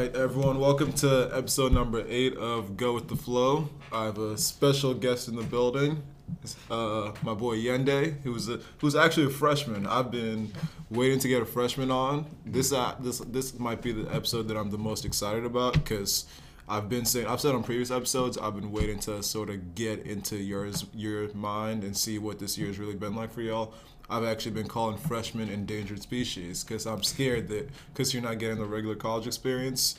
Right, everyone, welcome to episode number eight of Go with the Flow. I have a special guest in the building, uh, my boy Yende, who's a, who's actually a freshman. I've been waiting to get a freshman on. This uh, this this might be the episode that I'm the most excited about because I've been saying I've said on previous episodes I've been waiting to sort of get into yours your mind and see what this year's really been like for y'all. I've actually been calling freshmen endangered species because I'm scared that because you're not getting the regular college experience,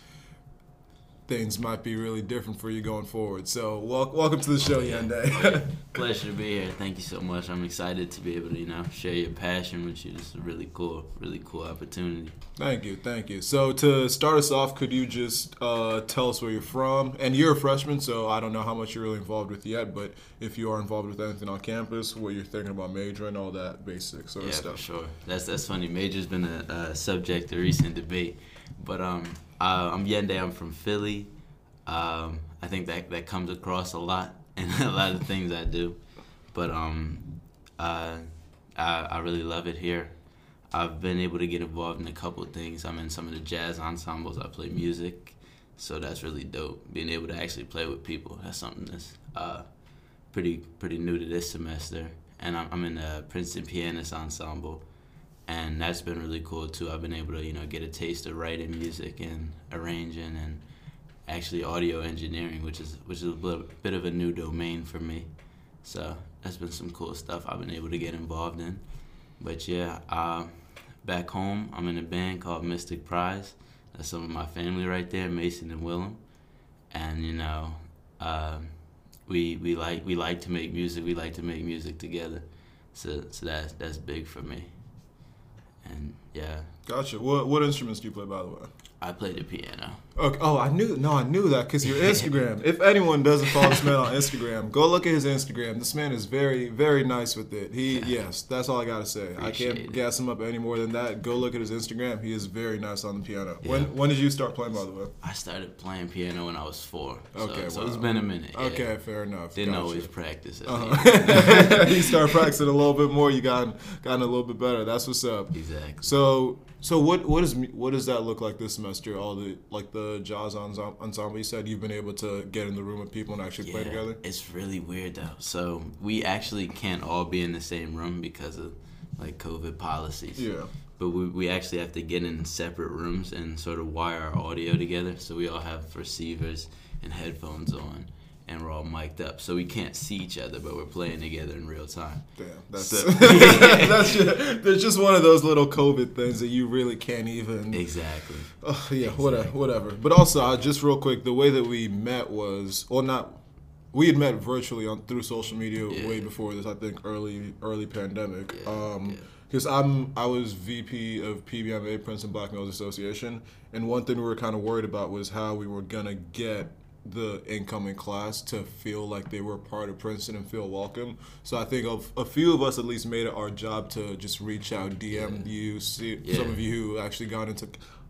things might be really different for you going forward. So, wel- welcome to the show, Yende. Pleasure to be here. Thank you so much. I'm excited to be able to, you know, share your passion with you. It's a really cool, really cool opportunity. thank you, thank you. So, to start us off, could you just uh, tell us where you're from? And you're a freshman, so I don't know how much you're really involved with yet, but if you are involved with anything on campus, what you're thinking about majoring, all that basic sort Yeah, of for stuff. sure. That's that's funny. Major's been a, a subject of recent debate, but um, uh, I'm Yende. I'm from Philly. Um, I think that that comes across a lot in a lot of things I do, but um, uh, I I really love it here. I've been able to get involved in a couple things. I'm in some of the jazz ensembles. I play music, so that's really dope. Being able to actually play with people. That's something that's uh, pretty pretty new to this semester. And I'm, I'm in the Princeton Pianist Ensemble, and that's been really cool too. I've been able to you know get a taste of writing music and arranging and actually audio engineering, which is which is a bit, of a new domain for me. So that's been some cool stuff I've been able to get involved in. But yeah, uh, back home I'm in a band called Mystic Prize. That's some of my family right there, Mason and Willem, and you know. Um, we we like we like to make music. We like to make music together. So so that's that's big for me. And yeah, Gotcha. What what instruments do you play, by the way? I play the piano. Okay. Oh, I knew. No, I knew that because your Instagram. if anyone doesn't follow this man on Instagram, go look at his Instagram. This man is very, very nice with it. He, yes, that's all I gotta say. I can't it. gas him up any more than that. Go look at his Instagram. He is very nice on the piano. When Yeah. when did you start playing, by the way? I started playing piano when I was four. So, Okay, so it's wow. been a minute. yeah. Okay, fair enough. Didn't Gotcha. always practice. Uh-huh. you start practicing a little bit more. You got gotten a little bit better. That's what's up. Exactly. So so what what is what does that look like this semester? All the like the jazz ensemble. ensemble you said you've been able to get in the room with people and actually play together. It's really weird though. So we actually can't all be in the same room because of like COVID policies. Yeah. But we, we actually have to get in separate rooms and sort of wire our audio together. So we all have receivers and headphones on, and we're all mic'd up. So we can't see each other, but we're playing together in real time. Damn, that's So- that's just, there's just one of those little COVID things that you really can't even. Exactly. Oh, yeah, whatever, whatever. But also, uh, just real quick, the way that we met was, well, not. We had met virtually on through social media Yeah. way before this. I think early early pandemic. Yeah, um, yeah. because I'm I was VP of PBMA Princeton Black Males Association, and one thing we were kind of worried about was how we were gonna get the incoming class to feel like they were part of Princeton and feel welcome. So I think of a few of us at least made it our job to just reach out, DM you, see Yeah. some of you who actually got into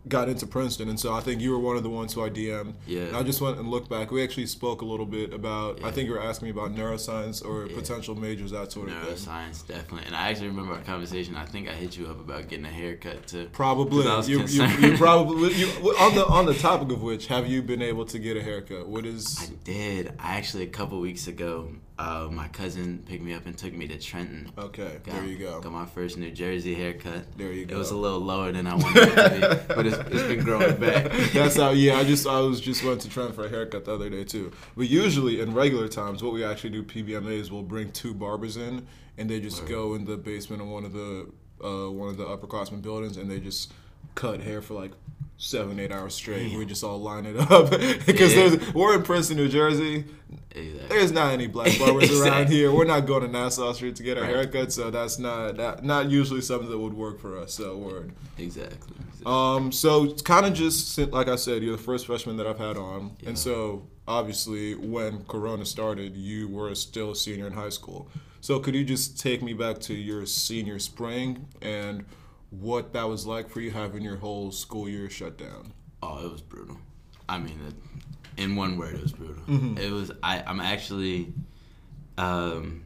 got into Princeton, and so I think you were one of the ones who I DM'd. Yeah. And I just went and looked back. We actually spoke a little bit about. I think you were asking me about neuroscience or Yeah. potential majors, that sort of thing. Neuroscience, definitely. And I actually remember our conversation. I think I hit you up about getting a haircut too. Probably. 'Cause I was You, you, you probably you, on the on the topic of which have you been able to get a haircut? What is? I did. I actually a couple weeks ago, uh, my cousin picked me up and took me to Trenton. okay? Got, there you go. Got my first New Jersey haircut. There you go. It was a little lower than I wanted it to be, but it's, it's been growing back. That's how. Yeah, I just I was just went to Trenton for a haircut the other day too. But usually in regular times, what we actually do PBMA is we'll bring two barbers in, and they just Word. go in the basement of one of the uh, one of the upperclassmen buildings, and they just cut hair for like seven eight hours straight. Damn. We just all line it up because Yeah. there's we're in Princeton, New Jersey. Exactly. There's not any black barbers around here. We're not going to Nassau Street to get our Right. haircut, so that's not that, not usually something that would work for us. So word. Exactly. Um, so it's kind of just like I said, you're the first freshman that I've had on, Yeah. and so obviously when Corona started, you were still a senior in high school. So could you just take me back to your senior spring and what that was like for you having your whole school year shut down? Oh, it was brutal. I mean, it, in one word, it was brutal. Mhm. It was. I. I'm actually, um,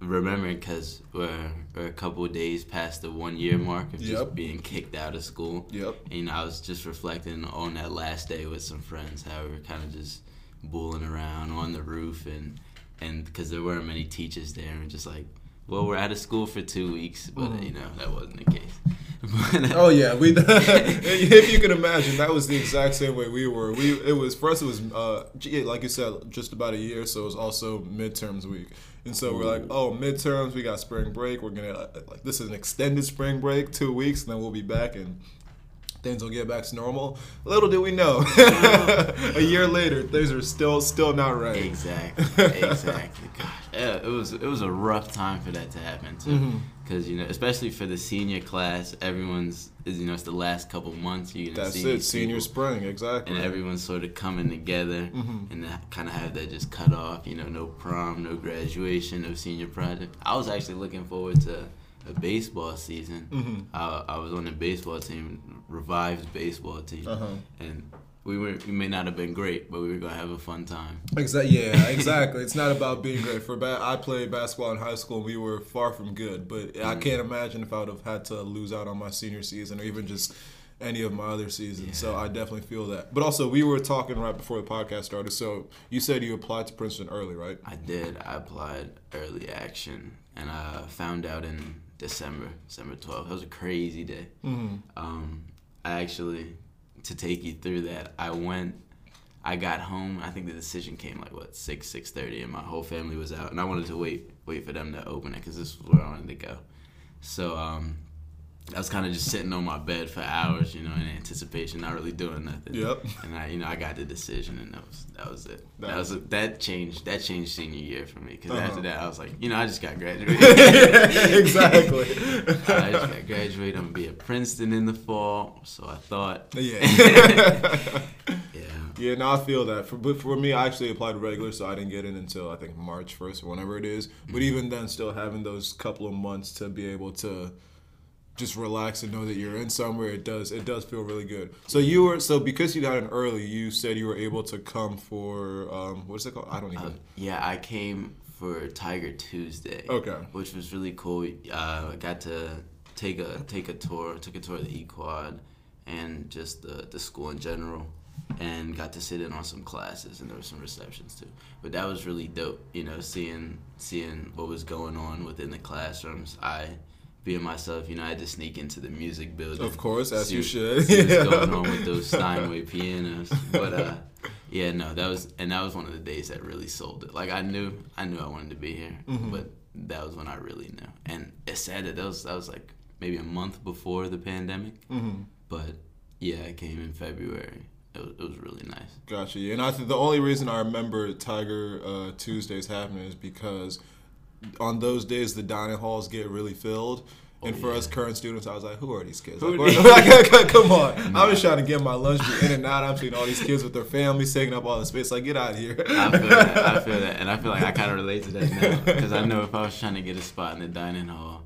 remembering because we're, we're a couple of days past the one year mark of just being kicked out of school. Yep. And, you know, I was just reflecting on that last day with some friends, how we were kind of just bulling around on the roof, and and because there weren't many teachers there, and just like, well, we're out of school for two weeks, but Mhm. you know that wasn't the case. But, uh, Oh yeah, we. if you can imagine, that was the exact same way we were. We it was for us. It was uh, like you said, just about a year. So it was also midterms week, and so we're like, oh, midterms. We got spring break. We're gonna like this is an extended spring break, two weeks, and then we'll be back and. Things will get back to normal. Little did we know, a year later, things are still still not right. Exactly, exactly. Gosh, yeah, it was it was a rough time for that to happen too, because you know, especially for the senior class, everyone's is you know it's the last couple months you're gonna That's see it. Senior people, spring, exactly. and everyone's sort of coming together, Mhm. and kind of have that just cut off. You know, no prom, no graduation, no senior project. I was actually looking forward to a baseball season. Mhm. I, I was on the baseball team, revived baseball team, Uh-huh. and we were we may not have been great, but we were gonna have a fun time. Exactly. Yeah, exactly. it's not about being great. For ba- I played basketball in high school, and we were far from good. But I can't imagine if I would have had to lose out on my senior season, or even just any of my other seasons. So I definitely feel that. But also, we were talking right before the podcast started. So you said you applied to Princeton early, right? I did. I applied early action, and I found out in December, December 12th. That was a crazy day. Mm-hmm. Um, I actually, to take you through that, I went. I got home. I think the decision came like what six six thirty, and my whole family was out, and I wanted to wait wait for them to open it because this was where I wanted to go. So um, I was kind of just sitting on my bed for hours, you know, in anticipation, not really doing nothing. Yep. And I, you know, I got the decision, and that was that was it. That That, was was that changed. That changed senior year for me because Uh-huh. after that, I was like, you know, I just got graduated. exactly. I just got graduated. I'm gonna be at Princeton in the fall, so I thought, yeah. yeah, Yeah, no, I feel that. For but for me, I actually applied regular, so I didn't get in until I think March first or whenever it is. But even then, still having those couple of months to be able to just relax and know that you're in somewhere, it does it does feel really good. So you were so because you got in early, you said you were able to come for um what's it called? I don't even. Uh, yeah, I came for Tiger Tuesday. Okay. Which was really cool. Uh, I got to take a take a tour, took a tour of the E Quad, and just the the school in general, and got to sit in on some classes, and there were some receptions too. But that was really dope. You know, seeing seeing what was going on within the classrooms. I. Being myself, you know, I had to sneak into the music building. Of course, as see you should. see what's Yeah. going on with those Steinway pianos. But uh, yeah, no, that was and that was one of the days that really sold it. Like I knew, I knew I wanted to be here, Mhm. but that was when I really knew. And it's sad that that was that was like maybe a month before the pandemic. Mhm. But yeah, I came in February. It was, it was really nice. Gotcha. And I think the only reason I remember Tiger uh, Tuesdays happening is because on those days the dining halls get really filled. And Oh, for yeah. us current students, I was like, "Who are these kids? Like, are come on! I was trying to get my lunch in and out. I'm seeing all these kids with their families taking up all the space. Like, get out of here! I feel that. I feel that, and I feel like I kind of relate to that now because I know if I was trying to get a spot in the dining hall,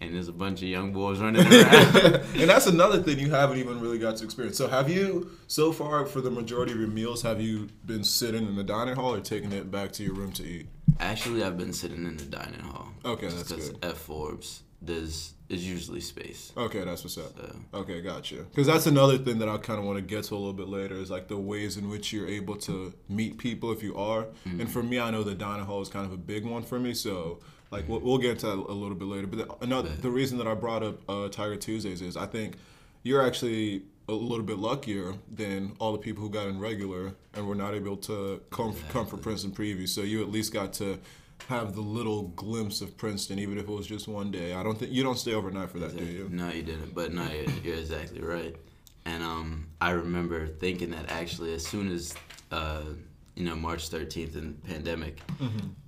and there's a bunch of young boys running around. and that's another thing you haven't even really got to experience. So, have you so far for the majority of your meals have you been sitting in the dining hall or taking it back to your room to eat? Actually, I've been sitting in the dining hall. Okay, just that's good. At Forbes, there's there's usually space. Okay, that's what's up. So Okay, gotcha. Because that's another thing that I kind of want to get to a little bit later is like the ways in which you're able to meet people if you are. And mm-hmm. for me, I know the dining hall is kind of a big one for me. So like we'll, we'll get into that a little bit later. But the, another the reason that I brought up uh, Tiger Tuesdays is I think you're actually a little bit luckier than all the people who got in regular and were not able to come come for Princeton preview. So you at least got to have the little glimpse of Princeton, even if it was just one day. I don't think you don't stay overnight for that, do you? no, you didn't. But no, you're, you're exactly right. And um, I remember thinking that actually, as soon as uh, you know March 13th and pandemic,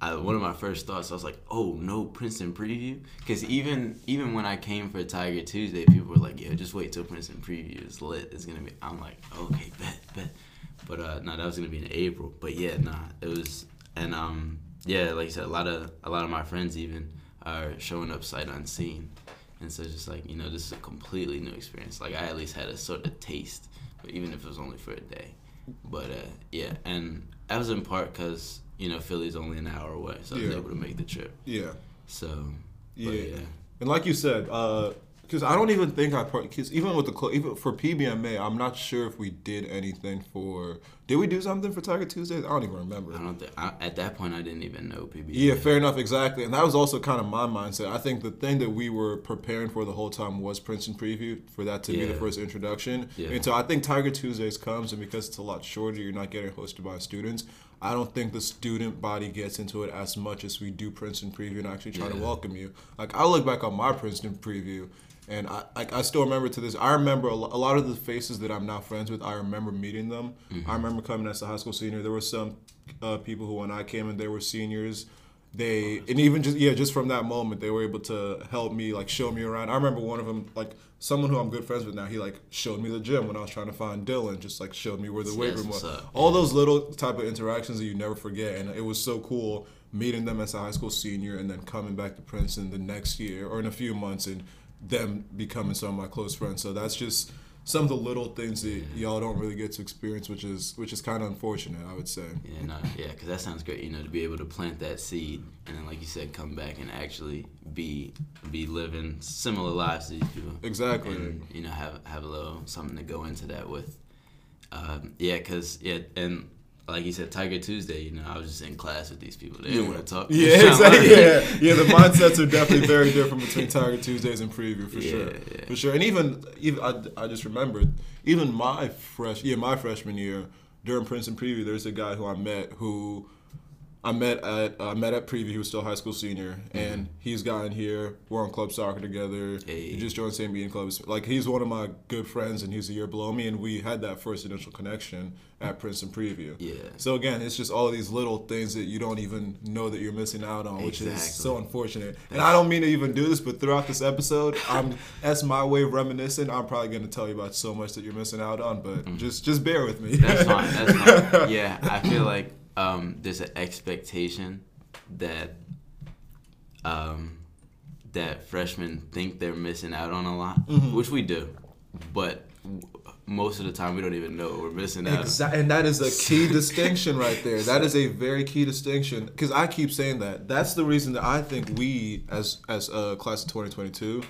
I, one of my first thoughts I was like, oh no, Princeton preview. Because even even when I came for Tiger Tuesday, people were like, yeah, just wait till Princeton preview is lit. It's gonna be. I'm like, okay, bet, bet. But uh, no, that was gonna be in April. But yeah, nah, it was. And um, yeah, like I said, a lot of a lot of my friends even are showing up sight unseen. And so just like, you know, this is a completely new experience. Like I at least had a sort of taste, but even if it was only for a day. But uh, yeah, and that was in part because, you know, Philly's only an hour away, so I was Yeah. able to make the trip. Yeah. So, Yeah. yeah. And like you said, because I don't even think I because even with the clo- even for PBMA, I'm not sure if we did anything for. Did we do something for Tiger Tuesdays? I don't even remember. I don't think I, at that point I didn't even know PB. Yeah, fair enough, exactly. And that was also kind of my mindset. I think the thing that we were preparing for the whole time was Princeton Preview, for that to be the first introduction. Yeah. And so I think Tiger Tuesdays comes, and because it's a lot shorter, you're not getting hosted by students. I don't think the student body gets into it as much as we do Princeton Preview and actually try to welcome you. Like, I look back on my Princeton Preview, and I, like, I still remember to this. I remember a lot of the faces that I'm now friends with. I remember meeting them. Mm-hmm. I remember coming as a high school senior. There were some uh, people who, when I came in, they were seniors. They and even just yeah, just from that moment, they were able to help me like show me around. I remember one of them, like someone who I'm good friends with now. He like showed me the gym when I was trying to find Dillon. Just like showed me where the weight room was. All those little type of interactions that you never forget, and it was so cool meeting them as a high school senior, and then coming back to Princeton the next year or in a few months, and them becoming some of my close friends. So that's just some of the little things that y'all don't really get to experience, which is which is kind of unfortunate, I would say. Yeah, no, yeah, because that sounds great. You know, to be able to plant that seed and then, like you said, come back and actually be be living similar lives to these people. Exactly. And you know, have have a little something to go into that with. Um, yeah, because yeah, and like you said, Tiger Tuesday. You know, I was just in class with these people. They didn't want to talk. Yeah, exactly. Yeah, yeah. The mindsets are definitely very different between Tiger Tuesdays and Preview for Yeah, sure, yeah. for sure. And even, even I, I just remembered, even my fresh, yeah, my freshman year during Princeton Preview, there's a guy who I met who I met at I met at Preview. He was still high school senior, and he's gotten here. We're on club soccer together. Hey. He just joined St. Bean clubs. Like he's one of my good friends, and he's a year below me, and we had that first initial connection at Princeton Preview. Yeah. So again, it's just all these little things that you don't even know that you're missing out on, which is so unfortunate. And I don't mean to even do this, but throughout this episode, I'm that's my way of reminiscing. I'm probably going to tell you about so much that you're missing out on, but just just bear with me. Mm-hmm. That's fine. That's fine. Yeah, I feel like um, there's an expectation that um, that freshmen think they're missing out on a lot, Mm-hmm. which we do, but most of the time we don't even know we're missing out. Exactly, and that is a key distinction right there. That is a very key distinction because I keep saying that. That's the reason that I think we, as as a class of 2022,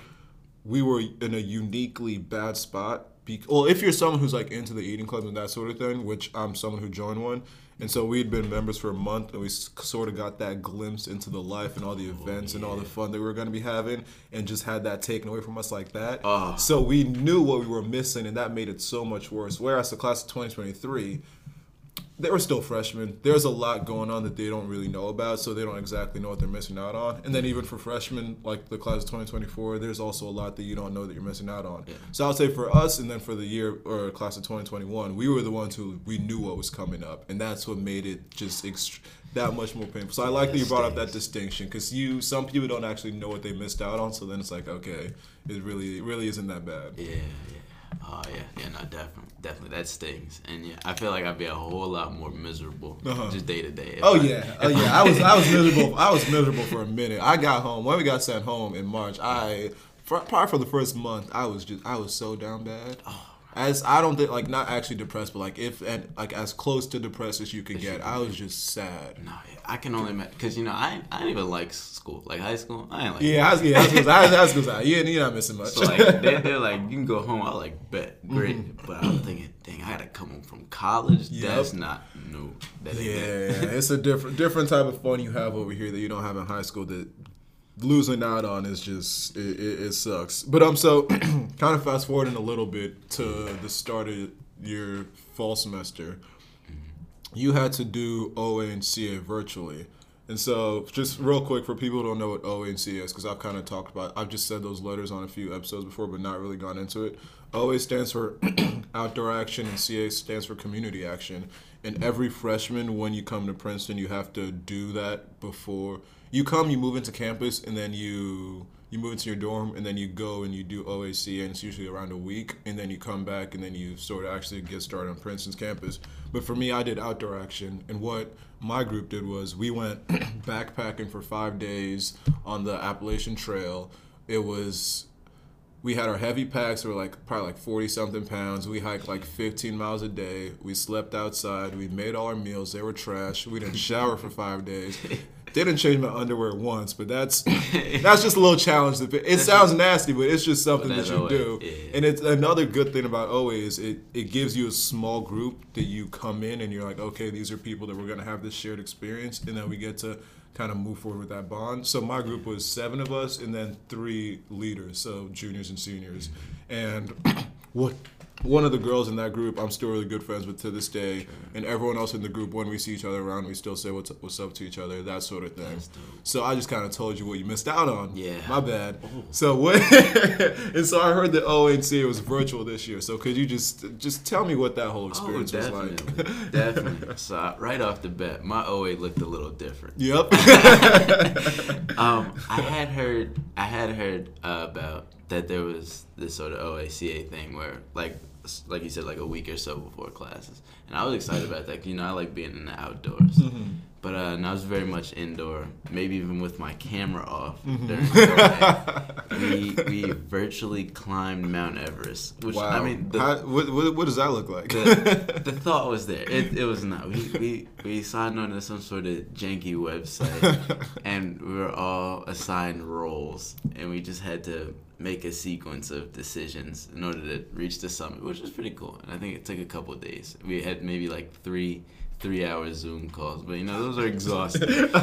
we were in a uniquely bad spot. Be- well, if you're someone who's like into the eating clubs and that sort of thing, which I'm someone who joined one, and so we'd been members for a month, and we sort of got that glimpse into the life and all the oh, events and all the fun that we were going to be having, and just had that taken away from us like that. Oh. So we knew what we were missing, and that made it so much worse. Whereas the class of 2023, they were still freshmen. There's a lot going on that they don't really know about, so they don't exactly know what they're missing out on. And then even for freshmen, like the class of 2024, there's also a lot that you don't know that you're missing out on. Yeah. So I would say for us, and then for the year or class of 2021, we were the ones who we knew what was coming up, and that's what made it just ext- that much more painful. So I like that you brought up that distinction because you some people don't actually know what they missed out on. So then it's like, okay, it really it really isn't that bad. Yeah, yeah. Oh yeah, yeah, no, definitely, definitely, that stings, and yeah, I feel like I'd be a whole lot more miserable Uh-huh. just day to day. Oh I- yeah, oh yeah. I was I was miserable. I was miserable for a minute. I got home when we got sent home in March. I for, probably for the first month, I was just I was so down bad. As I don't think like not actually depressed, but like if and like as close to depressed as you could get. I was just sad. No, I can only imagine because you know I I didn't even like school, like high school. I ain't like Yeah, yeah, I was, I was, I was, I was you you're not missing much. So like they, they're like, you can go home. I like bet great, Mm-hmm. but I'm thinking, dang, I gotta come home from college. Yep. That's not no. That Yeah, it. it's a different different type of fun you have over here that you don't have in high school. That losing out on is just it, it, it sucks. But um, so kind of fast forwarding a little bit to the start of your fall semester, you had to do OA and CA virtually. And so, just real quick for people who don't know what CA is, because I've kind of talked about, I've just said those letters on a few episodes before, but not really gone into it. OA stands for outdoor action, and CA stands for community action. And every freshman, when you come to Princeton, you have to do that before you come. You move into campus, and then you you move into your dorm, and then you go and you do OAC, and it's usually around a week, and then you come back, and then you sort of actually get started on Princeton's campus. But for me, I did outdoor action, and what my group did was we went backpacking for five days on the Appalachian Trail. It was we had our heavy packs. We were like probably like forty something pounds. We hiked like fifteen miles a day. We slept outside. We made all our meals. They were trash. We didn't shower for five days. didn't change my underwear once, but that's that's just a little challenge. It sounds nasty, but it's just something that you do. yeah. And it's another good thing about OA is it, it gives you a small group that you come in and you're like, okay, these are people that we're gonna have this shared experience, and then we get to kind of move forward with that bond. So my group was seven of us, and then three leaders, so juniors and seniors, and what. One of the girls in that group, I'm still really good friends with to this day, and everyone else in the group, when we see each other around, we still say what's up, what's up to each other, that sort of thing. So I just kind of told you what you missed out on. Yeah. My bad. So what? and so I heard that ONC was virtual this year. So could you just just tell me what that whole experience was like? definitely. So right off the bat, my OA looked a little different. yep. Um, I had heard, I had heard uh, about that there was this sort of OACA thing where, like, like you said, like a week or so before classes, and I was excited about that. 'cause, you know, I like being in the outdoors. But uh, and I was very much indoor, maybe even with my camera off during the day. we we virtually climbed Mount Everest, which wow. I mean, the, How, what, what, what does that look like? the, the thought was there. It, it was not. We, we we signed on to some sort of janky website, and we were all assigned roles, and we just had to make a sequence of decisions in order to reach the summit, which was pretty cool. And I think it took a couple of days. We had maybe like three three hour Zoom calls, but you know those are exhausting.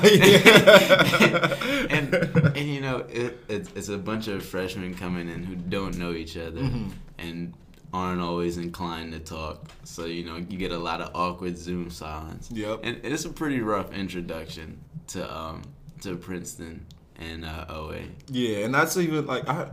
and and you know it, it's, it's a bunch of freshmen coming in who don't know each other Mm-hmm. and aren't always inclined to talk. So you know you get a lot of awkward Zoom silence. Yep. And it's a pretty rough introduction to um to Princeton and uh, OA. Yeah, and that's even like I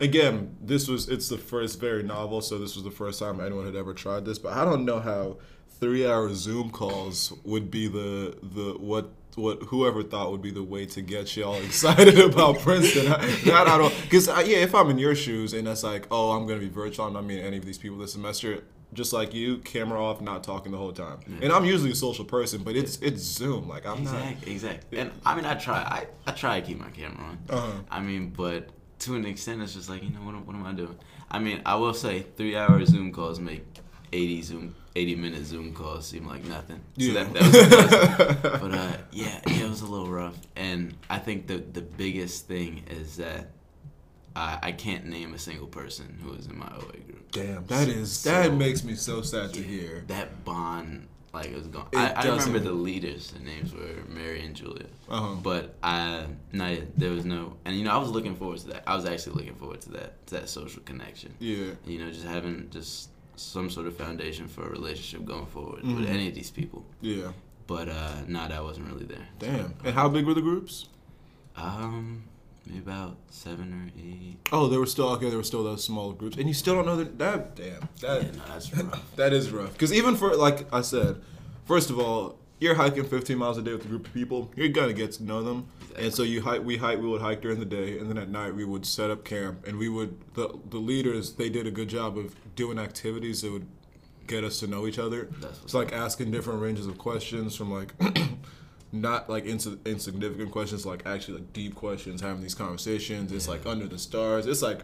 again, this was it's the first very novel, so this was the first time anyone had ever tried this, but I don't know how 3-hour Zoom calls would be the the what what whoever thought would be the way to get y'all excited about Princeton. I, that I don't cuz yeah, if I'm in your shoes and it's like, "Oh, I'm to be virtual, I'm not meeting any of these people this semester." Just like you, camera off, not talking the whole time. And I'm usually a social person, but it's it's Zoom. Like I'm not. Exactly, exactly. And I mean, I try, I, I try to keep my camera on. Uh-huh. I mean, but to an extent, it's just like you know, what, am- what am I doing? I mean, I will say, three hour Zoom calls make eighty Zoom, eighty minute Zoom calls seem like nothing. So that, that was a plus. but uh, yeah, yeah, it was a little rough. And I think the the biggest thing is that I, I can't name a single person who was in my OA group. Damn, that is So- that makes me so sad to hear. That bond, like, it was gone. It I, I remember the leaders. The names were Mary and Julia. Uh-huh. But I, no, there was no, and you know, I was looking forward to that. I was actually looking forward to that, to that social connection. Yeah. You know, just having just some sort of foundation for a relationship going forward Mhm. with any of these people. Yeah. But uh, no, that wasn't really there. Damn. And how big were the groups? Um, maybe about seven or eight. Oh, they were still okay. There were still those small groups, and you still don't know that. That damn. That Yeah, no, that's rough. that is rough. Because even for like I said, first of all, you're hiking 15 miles a day with a group of people. You're gonna get to know them, and so you hike. We hike. We would hike during the day, and then at night we would set up camp, and we would the the leaders. They did a good job of doing activities that would get us to know each other. That's It's like asking different ranges of questions from like. Not like ins- insignificant questions, like actually like deep questions. Having these conversations, it's like under the stars. It's like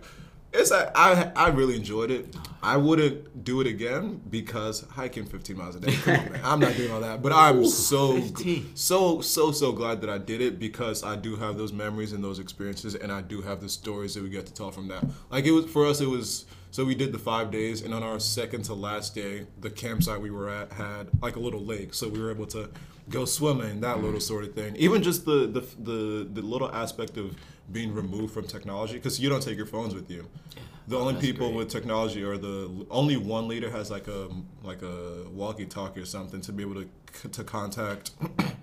it's like I I really enjoyed it. I wouldn't do it again because hiking 15 miles a day. Come on, man. I'm not doing all that. But I'm so 15. so so so glad that I did it because I do have those memories and those experiences, and I do have the stories that we get to tell from that. Like it was for us, it was. So we did the five days, and on our second to last day, the campsite we were at had like a little lake, so we were able to go swimming, that mm-hmm. little sort of thing. Even just the the the, the little aspect of being removed from technology, because you don't take your phones with you. The Oh, only people great. with technology are the only one leader has like a like a walkie-talkie or something to be able to to contact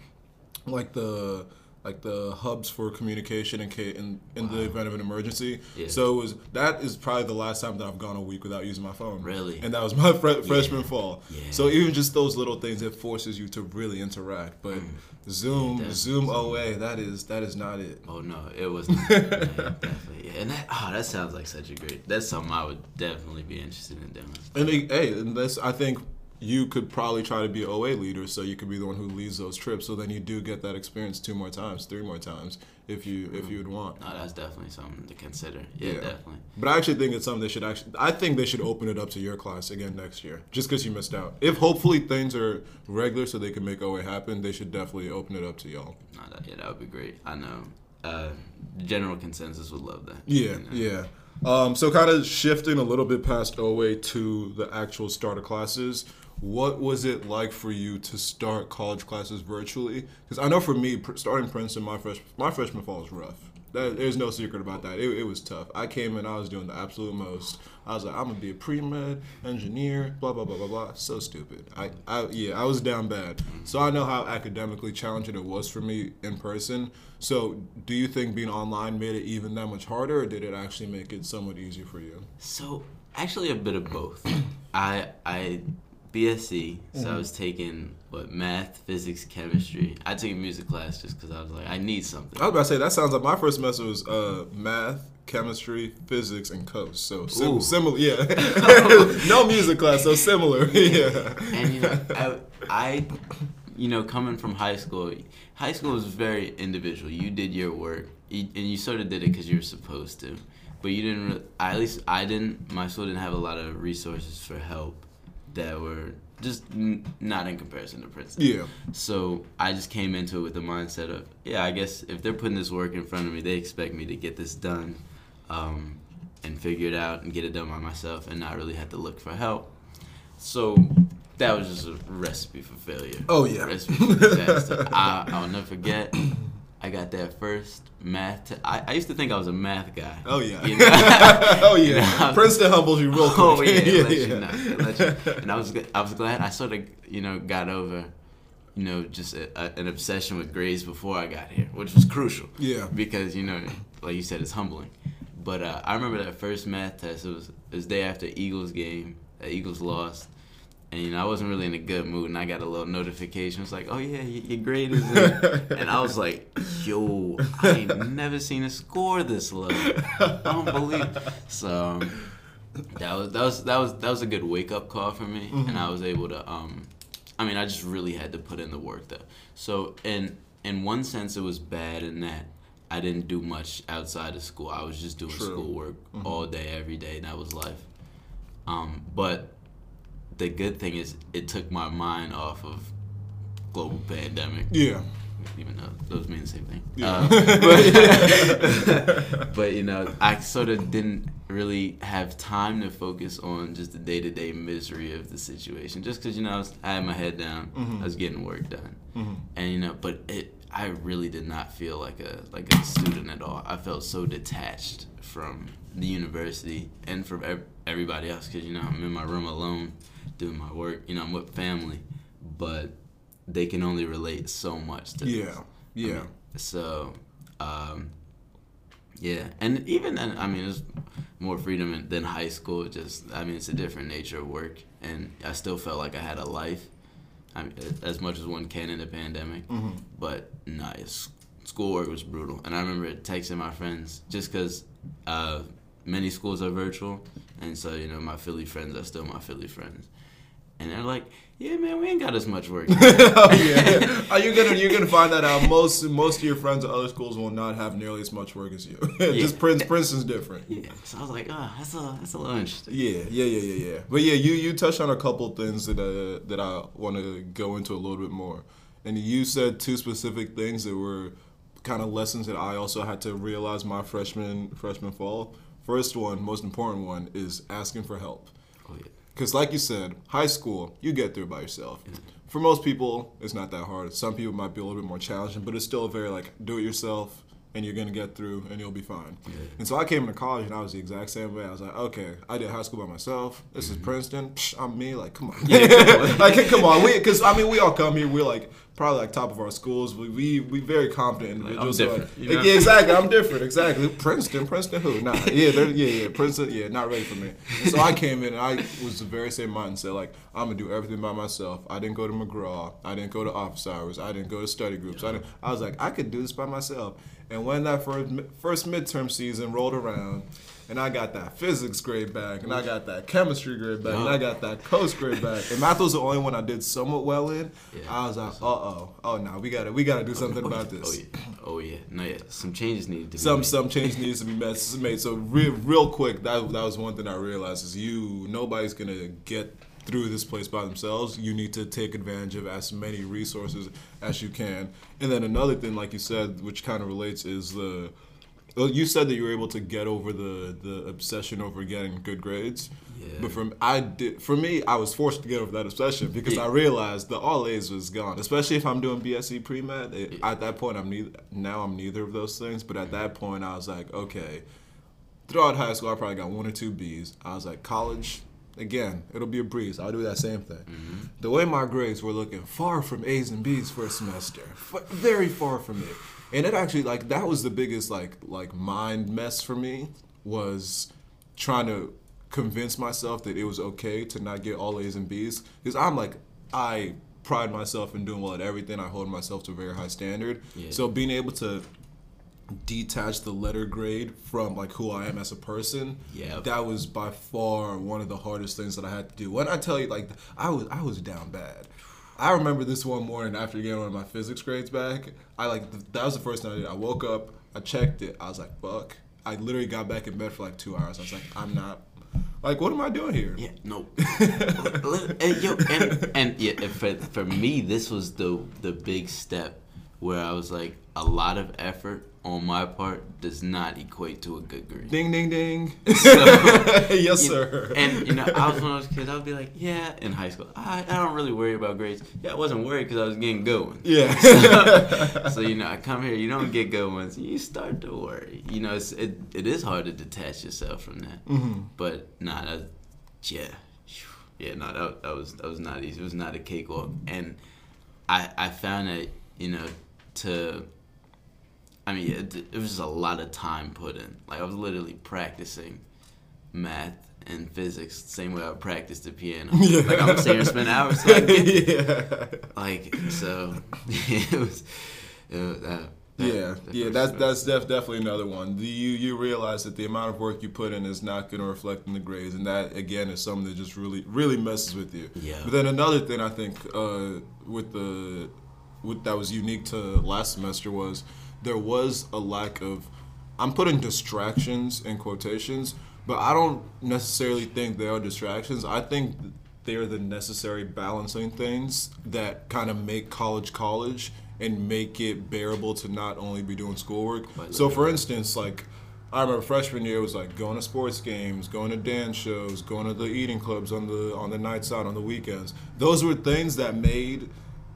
like the like the hubs for communication in ca- in, in the event of an emergency. Yeah. So it was that is probably the last time that I've gone a week without using my phone. Really? And that was my fre- freshman fall. Yeah. So even just those little things it forces you to really interact. But mm. Zoom Yeah, Zoom OA that is that is not it. Oh no, it was not. yeah, definitely. Yeah. And that, oh, that sounds like such a great. That's something I would definitely be interested in doing. And hey, and that's I think you could probably try to be OA leader, so you could be the one who leads those trips. So then you do get that experience two more times, three more times, if you if you would want. No, that's definitely something to consider. Yeah, Yeah. definitely. But I actually think it's something they should actually. I think they should open it up to your class again next year, just because you missed out. If hopefully things are regular, so they can make OA happen, they should definitely open it up to y'all. No, that, yeah, that would be great. I know. Uh, general consensus would love that. Yeah, you know? yeah. Um, so kind of shifting a little bit past OA to the actual starter classes. What was it like for you to start college classes virtually? Because I know for me, starting Princeton, my fresh my freshman fall was rough. That, there's no secret about that. It, it was tough. I came in, I was doing the absolute most. I was like, I'm gonna be a pre med engineer, blah blah blah blah blah. So stupid. I, I yeah, I was down bad. So I know how academically challenging it was for me in person. So do you think being online made it even that much harder, or did it actually make it somewhat easier for you? So actually, a bit of both. I I BSE, so Mm-hmm. I was taking what math, physics, chemistry. I took a music class just because I was like, I need something. I was about to say that sounds like my first semester was uh, math, chemistry, physics, and COS. So sim- similar, yeah. no music class, so similar, yeah. and you know, I, I, you know, coming from high school, high school was very individual. You did your work, and you sort of did it because you were supposed to, but you didn't. Re- at least I didn't. My school didn't have a lot of resources for help that were just n- not in comparison to Princeton. Yeah. So I just came into it with the mindset of, yeah, I guess if they're putting this work in front of me, they expect me to get this done, um, and figure it out and get it done by myself, and not really have to look for help. So that was just a recipe for failure. Oh, yeah. recipe for disaster. I, I'll never forget. I got that first math. Te- I, I used to think I was a math guy. Oh yeah. You know? oh yeah. You know? Princeton humbles you real quick. Oh yeah, yeah, lets you yeah. know, you- and I was I was glad I sort of you know got over, you know, just a, a, an obsession with grades before I got here, which was crucial. Yeah. Because you know, like you said, it's humbling. But uh, I remember that first math test. It was it was day after Eagles game. The Eagles lost. And you know I wasn't really in a good mood, and I got a little notification. It's like, "Oh yeah, your, grade is in," and I was like, "Yo, I ain't never seen a score this low. I don't believe." So um, that was that was that was that was a good wake up call for me, and I was able to. Um, I mean, I just really had to put in the work though. So in in one sense, it was bad in that I didn't do much outside of school. I was just doing True. schoolwork all day, every day, and that was life. Um, but the good thing is, it took my mind off of global pandemic Yeah. even though those mean the same thing. Yeah. Uh, but, but, you know, I sort of didn't really have time to focus on just the day to day misery of the situation, just because you know I, was, I had my head down, Mhm. I was getting work done, Mhm. and you know, but it. I really did not feel like a like a student at all. I felt so detached from the university and from ev- everybody else because you know I'm in my room alone doing my work. You know I'm with family, but they can only relate so much to this. Yeah. Yeah. I mean, so, um, yeah, and even then, I mean, it's more freedom than high school. Just, I mean, it's a different nature of work, and I still felt like I had a life. I mean, as much as one can in the pandemic, Mhm. but nah, it's, schoolwork was brutal. And I remember texting my friends just because uh, many schools are virtual, and so you know, my Philly friends are still my Philly friends, and they're like, "Yeah, man, we ain't got as much work." oh yeah. Are you gonna you're gonna find that out? Most most of your friends at other schools will not have nearly as much work as you. Just Prince Princeton's different. Yeah, so I was like, oh, that's a that's a little interesting. Yeah, yeah, yeah, yeah, yeah. But yeah, you you touched on a couple things that uh, that I want to go into a little bit more, and you said two specific things that were kind of lessons that I also had to realize my freshman freshman fall. First one, most important one, is asking for help. Yeah, Because, like you said, high school, you get through by yourself. For most people, it's not that hard. Some people might be a little bit more challenging, but it's still very like do it yourself, and you're gonna get through, and you'll be fine. And so I came into college, and I was the exact same way. I was like, okay, I did high school by myself. This is mm-hmm. Princeton. Psh, I'm me. Like, come on. like, come on. We, because I mean, we all come here. We're like probably like top of our schools. We we, we very confident Like, I'm individuals. so, different, like- you know? yeah, exactly. I'm different. Exactly. Princeton. Princeton. Who? Nah. Yeah. Yeah. Yeah. Princeton. Yeah. Not ready for me. So I came in and I was the very same mindset. Like I'm gonna do everything by myself. I didn't go to McGraw. I didn't go to office hours. I didn't go to study groups. I didn't. I was like I could do this by myself. And when that first first midterm season rolled around, and I got that physics grade back, and I got that chemistry grade back, and I got that COS grade back. And math was the only one I did somewhat well in. Yeah. I was like, uh oh, oh no, we gotta we gotta do something about this. Oh yeah, oh yeah, no yeah. Some changes needed to be Some made. some change needs to be made. made. So real real quick, that that was one thing I realized is you nobody's gonna get through this place by themselves. You need to take advantage of as many resources as you can. And then another thing, like you said, which kind of relates, is the well, you said that you were able to get over the the obsession over getting good grades. Yeah. But from I did for me, I was forced to get over that obsession because Yeah. I realized the all A's was gone. Especially if I'm doing BSE pre med. At that point, I'm neither. Now I'm neither of those things. But at that point, I was like, okay. Throughout high school, I probably got one or two B's. I was like, college, again, it'll be a breeze. I'll do that same thing. Mm-hmm. The way my grades were looking, far from A's and B's for a semester, F- very far from it. And it actually like that was the biggest like like mind mess for me was trying to convince myself that it was okay to not get all A's and B's because I'm like I pride myself in doing well at everything. I hold myself to a very high standard. Yeah. So being able to detach the letter grade from like who I am as a person. Yeah. That was by far one of the hardest things that I had to do. When I tell you like I was I was down bad. I remember this one morning after getting one of my physics grades back. I like th- that was the first thing I did. I woke up, I checked it. I was like, "Fuck." I literally got back in bed for like 2 hours. I was like, "I'm not like what am I doing here?" Yeah, no. and, yo, and, and yeah, for, for me, this was the the big step where I was like, a lot of effort on my part does not equate to a good grade. Ding ding ding. So, yes, sir. And you know, I was one of those kids. I would be like, yeah, in high school, I, I don't really worry about grades. Yeah, I wasn't worried because I was getting good ones. yeah. so you know, I come here, you don't get good ones, you start to worry. You know, it's, it it is hard to detach yourself from that. hmm But nah, that, yeah, yeah, no, that, that was that was not easy. It was not a cakewalk, and I I found that you know to. I mean, it, it was just a lot of time put in. Like I was literally practicing math and physics the same way I practiced the piano. Like I'm sitting here spending hours. So I get it. yeah. Like so, it was. It was uh, that- Yeah, yeah, that's semester. that's def- definitely another one. The, you you realize that the amount of work you put in is not going to reflect in the grades, and that again is something that just really really messes with you. Yeah. But then another thing I think uh, with the with that was unique to last semester was there was a lack of I'm putting distractions in quotations, but I don't necessarily think they are distractions. I think they're the necessary balancing things that kind of make college college and make it bearable to not only be doing schoolwork. So, for instance, like I remember freshman year was like going to sports games, going to dance shows, going to the eating clubs on the on the nights out on the weekends. Those were things that made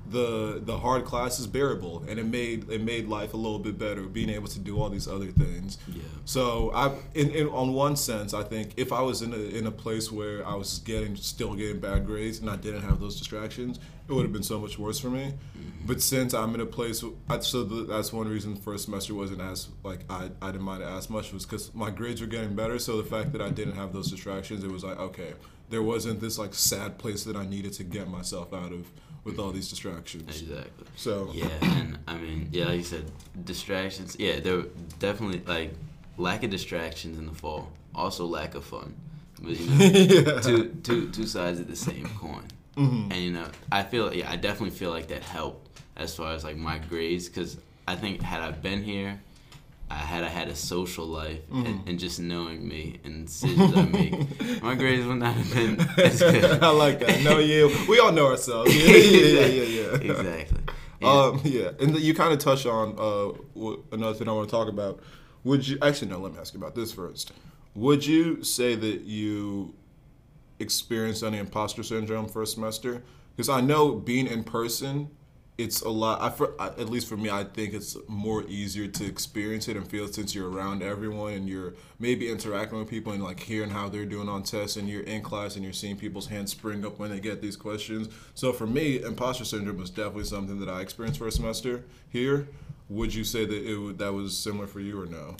the the hard classes bearable, and it made it made life a little bit better. Being able to do all these other things. Yeah. So I, in, in on one sense, I think if I was in a in a place where I was getting still getting bad grades and I didn't have those distractions, it would have been so much worse for me. Mm-hmm. But since I'm in a place, so that's one reason the first semester wasn't as like I, I didn't mind it as much was because my grades were getting better. So the fact that I didn't have those distractions, it was like okay, there wasn't this like sad place that I needed to get myself out of with all these distractions. Exactly. So Yeah, and I mean, yeah, like you said, distractions. Yeah, there were definitely like lack of distractions in the fall. Also, lack of fun. But you know, yeah. two two two sides of the same coin. Mhm. And you know, I feel yeah, I definitely feel like that helped as far as like my grades because I think had I been here, I had I had a social life Mhm. and, and just knowing me and decisions I make, my grades would not have been as good. I like that. No, yeah, we all know ourselves. Yeah, yeah, yeah, yeah. yeah. exactly. Yeah. Um, yeah, and you kind of touch on uh, another thing I want to talk about. Would you actually no? Let me ask you about this first. Would you say that you experienced any imposter syndrome for a semester? Because I know being in person, it's a lot. I, for, I, at least for me, I think it's more easier to experience it and feel it since you're around everyone and you're maybe interacting with people and like hearing how they're doing on tests and you're in class and you're seeing people's hands spring up when they get these questions. So for me, imposter syndrome was definitely something that I experienced for a semester here. Would you say that it that was similar for you or no?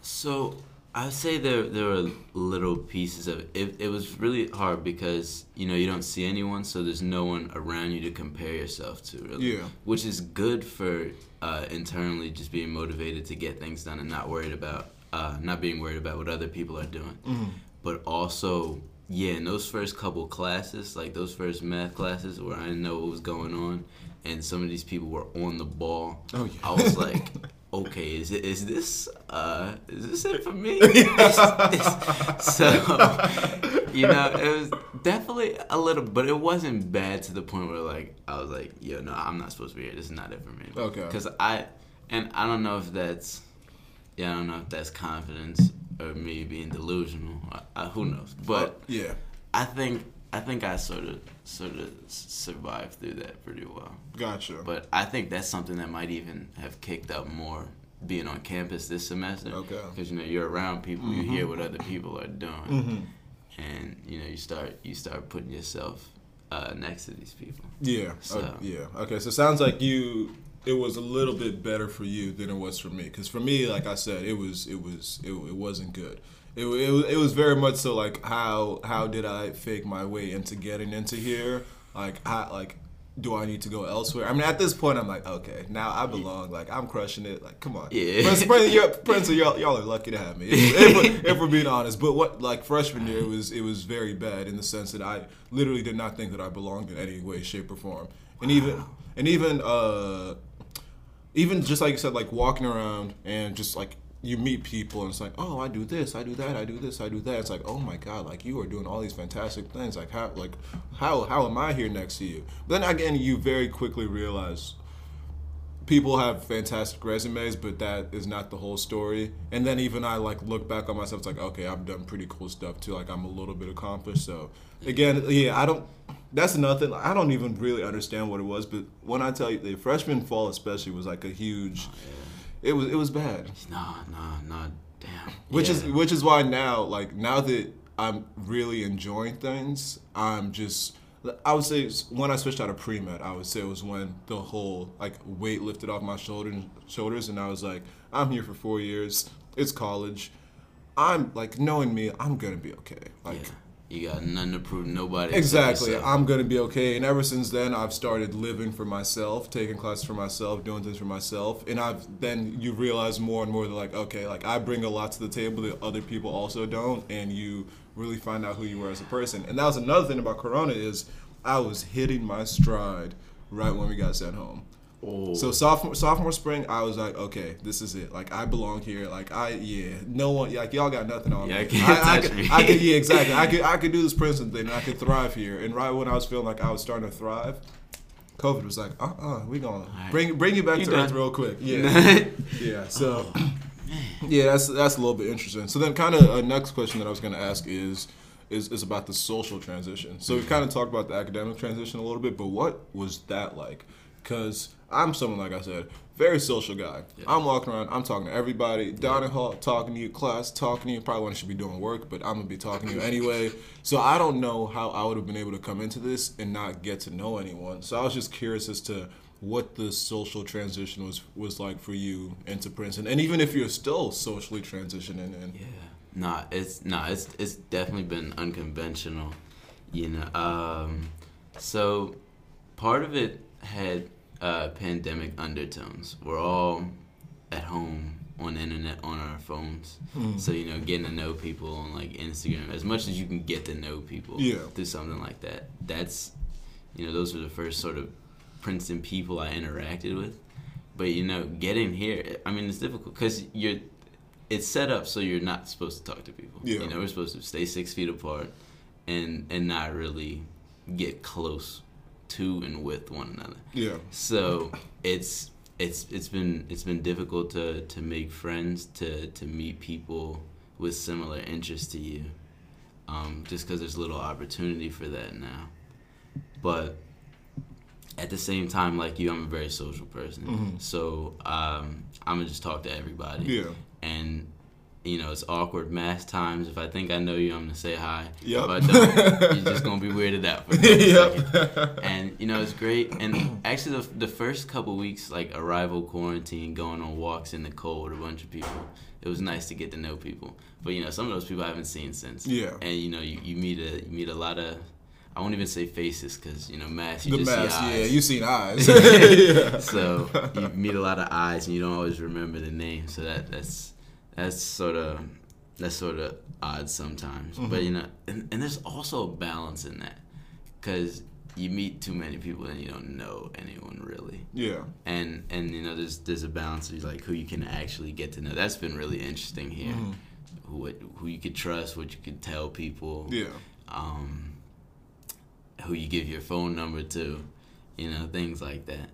So I'd say there there were little pieces of it. it. It was really hard because you know you don't see anyone, so there's no one around you to compare yourself to. Really, Yeah. Which is good for uh, internally just being motivated to get things done and not worried about uh, not being worried about what other people are doing, Mm-hmm. but also yeah, in those first couple classes, like those first math classes where I didn't know what was going on, and some of these people were on the ball. Oh, yeah. I was like, okay, is it is this uh is this it for me? Is this- so you know, it was definitely a little, but it wasn't bad to the point where like I was like, yo, no, I'm not supposed to be here. This is not it for me. Okay. Because I and I don't know if that's yeah, I don't know if that's confidence or me being delusional. I, I, who knows? But yeah, I think I think I sort of sort of survived through that pretty well. gotcha. But I think that's something that might even have kicked up more being on campus this semester. Okay. Because you know you're around people, you hear what other people are doing, Mhm. and you know you start you start putting yourself uh, next to these people. Yeah. So- uh, yeah. Okay. So it sounds like you. It was a little bit better for you than it was for me. Because for me, like I said, it was it was it, it wasn't good. It, it, was- it was very much so like how how did I fake my way into getting into here? Like how like do I need to go elsewhere? I mean, at this point, I'm like, okay, now I belong. Like I'm crushing it. Like come on, Yeah. Prince, Prince, you're- Prince, y'all, y'all are lucky to have me. If, if, we're, if we're being honest, but what like freshman year it was it was very bad in the sense that I literally did not think that I belonged in any way, shape, or form, and even and even uh even just like you said, like walking around and just like you meet people and it's like, oh, I do this, I do that, I do this, I do that. It's like, oh my god, like you are doing all these fantastic things. Like how, like how, how am I here next to you? But then again, you very quickly realize people have fantastic resumes, but that is not the whole story. And then even I like look back on myself, it's like, okay, I've done pretty cool stuff too. Like I'm a little bit accomplished. So again, yeah, I don't. That's nothing. I don't even really understand what it was, but when I tell you, the freshman fall especially was like a huge. Oh, It was it was bad, Nah, nah, nah. Damn. which is which is why now like now that I'm really enjoying things, I'm just. I would say when I switched out of pre med, I would say it was when the whole like weight lifted off my shoulders, shoulders, and I was like, I'm here for four years. It's college. I'm like knowing me, I'm gonna be okay. Like yeah. You got nothing to prove nobody. Exactly. I'm going to be okay. And ever since then, I've started living for myself, taking classes for myself, doing things for myself. And I've then you realize more and more that like, okay, like I bring a lot to the table that other people also don't, and you really find out who you are as a person. And that was another thing about Corona is I was hitting my stride right when we got sent home. Oh. So sophomore sophomore spring, I was like, okay, this is it. Like I belong here. Like I yeah, no one like y'all got nothing on Yeah, me. I can't I, I touch could, me. I could yeah exactly. I could I could do this Princeton thing and I could thrive here. And right when I was feeling like I was starting to thrive, COVID was like, uh uh we gonna right. bring bring you back You to done. earth real quick. Yeah. yeah. So yeah, that's that's a little bit interesting. So then, kind of a next question that I was going to ask is, is is about the social transition. So we kind of talked about the academic transition a little bit, but what was that like? Because I'm someone like I said, very social guy. Yeah. I'm walking around, I'm talking to everybody, down in hall, talking to you, class, talking to you. Probably when I should be doing work, but I'm gonna be talking to you anyway. So I don't know how I would have been able to come into this and not get to know anyone. So I was just curious as to what the social transition was was like for you into Princeton, and even if you're still socially transitioning in. Yeah. Nah, it's nah, it's it's definitely been unconventional, you know. Um, so part of it had uh, pandemic undertones. We're all at home on the internet on our phones, so you know, getting to know people on like Instagram as much as you can get to know people Yeah. through something like that. That's you know, those were the first sort of Princeton people I interacted with. But you know, getting here, I mean, it's difficult because you're. It's set up so you're not supposed to talk to people. Yeah. You know, we're supposed to stay six feet apart, and and not really get close to and with one another. Yeah. So it's it's it's been it's been difficult to to make friends to to meet people with similar interests to you, um, just because there's little opportunity for that now. But at the same time, like you, I'm a very social person, Mhm. so um, I'm gonna just talk to everybody. Yeah. And you know, it's awkward mass times. If I think I know you, I'm gonna say hi. Yep. If I don't, you're just gonna be weirded out for a yep. and you know it's great and actually the, the first couple weeks like arrival quarantine going on walks in the cold with a bunch of people it was nice to get to know people but you know some of those people i haven't seen since Yeah. and you know you, you meet a you meet a lot of i won't even say faces because you know masks you the just mask, see eyes yeah, you seen eyes. yeah. so you meet a lot of eyes and you don't always remember the name so that that's that's sort of that's sort of odd sometimes. Mm-hmm. But you know, and, and there's also a balance in that because you meet too many people and you don't know anyone really. Yeah. And and you know, there's there's a balance of like who you can actually get to know. That's been really interesting here. Mm-hmm. Who what- who you could trust, what you could tell people. Yeah. Um, who you give your phone number to, you know, things like that.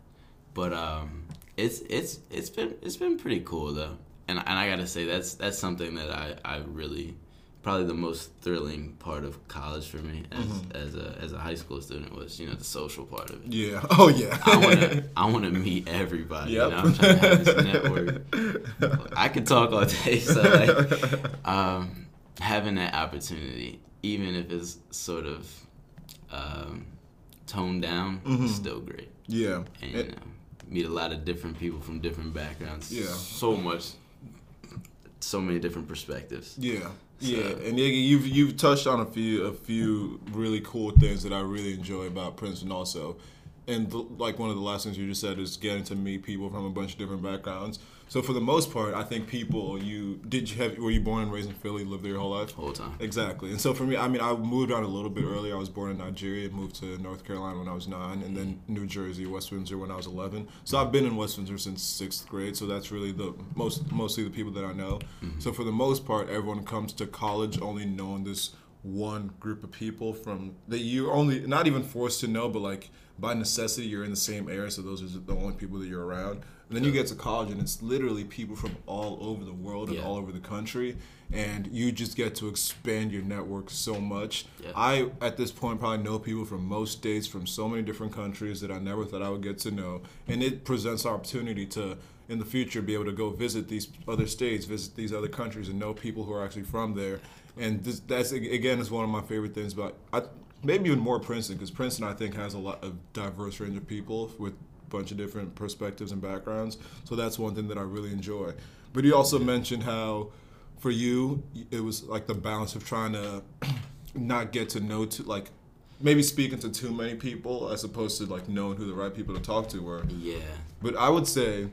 But um, it's it's it's been it's been pretty cool though, and and I gotta say that's that's something that I I really probably the most thrilling part of college for me as as a as a high school student was you know the social part of it. Yeah. Oh yeah. I want to I want to meet everybody. Yep. You know, I'm trying to have this network. I could talk all day, so like um, having that opportunity, even if it's sort of um, toned down, Mhm. is still great. yeah. And you know, meet a lot of different people from different backgrounds. Yeah. so much, so many different perspectives. Yeah, So- yeah, and you've you've touched on a few a few really cool things that I really enjoy about Princeton also, and the, like one of the last things you just said is getting to meet people from a bunch of different backgrounds. So for the most part, I think people you did you have were you born and raised in Philly, lived there your whole life? Whole time. Exactly. And so for me, I mean, I moved on a little bit earlier. I was born in Nigeria, moved to North Carolina when I was nine, and then New Jersey, West Windsor when I was 11. So I've been in West Windsor since sixth grade. So that's really the most, mostly the people that I know. Mm-hmm. So for the most part, everyone comes to college only knowing this one group of people from that you're only not even forced to know, but like by necessity, you're in the same area. So those are the only people that you're around. And then you get to college, and it's literally people from all over the world and Yeah. all over the country, and you just get to expand your network so much. Yeah. I, at this point, probably know people from most states, from so many different countries that I never thought I would get to know, and it presents opportunity to, in the future, be able to go visit these other states, visit these other countries, and know people who are actually from there. And this, that's again is one of my favorite things about. I, maybe even more Princeton, because Princeton I think has a lot of diverse range of people with a bunch of different perspectives and backgrounds. So that's one thing that I really enjoy. But you also mentioned how for you it was like the balance of trying to not get to know to like maybe speaking to too many people as opposed to like knowing who the right people to talk to were. Yeah. But I would say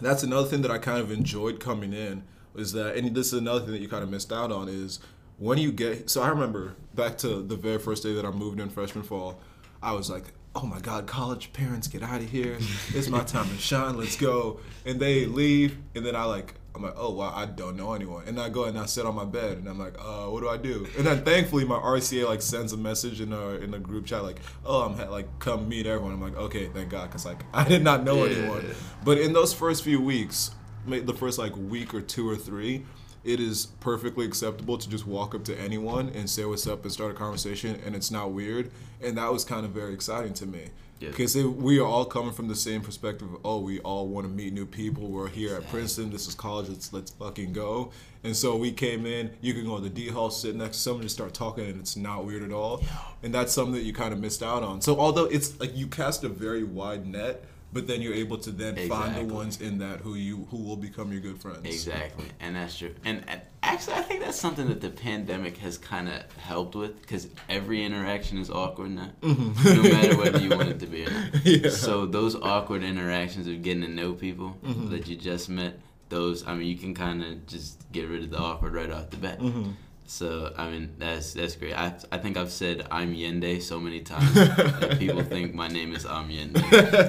that's another thing that I kind of enjoyed coming in is that, and this is another thing that you kind of missed out on is when you get. So I remember back to the very first day that I moved in freshman fall, I was like, oh my God, college parents, get out of here. It's my time to shine. Let's go. And they leave, and then I like. I'm like, oh wow, I don't know anyone, and I go and I sit on my bed, and I'm like, uh, what do I do? And then thankfully my RCA like sends a message in our in the group chat like, oh, I'm ha- like come meet everyone. I'm like, okay, thank God, cause like I did not know Yeah. anyone. But in those first few weeks, the first like week or two or three, it is perfectly acceptable to just walk up to anyone and say what's up and start a conversation, and it's not weird. And that was kind of very exciting to me. Yeah. Because we are all coming from the same perspective. Of, oh, we all want to meet new people. We're here at Princeton. This is college. Let's let's fucking go. And so we came in. You can go to the D hall, sit next to someone, just start talking, and it's not weird at all. And that's something that you kind of missed out on. So although it's like you cast a very wide net, but then you're able to then find the ones in that who you who will become your good friends. Exactly, and that's true. And, and actually, I think that's something that the pandemic has kind of helped with because every interaction is awkward now, mm-hmm. no matter whether you want it to be or not. Yeah. So those awkward interactions of getting to know people mm-hmm. that you just met, those I mean, you can kind of just get rid of the awkward right off the bat. Mm-hmm. So I mean, that's that's great. I I think I've said I'm Yende so many times that people think my name is Am Yende.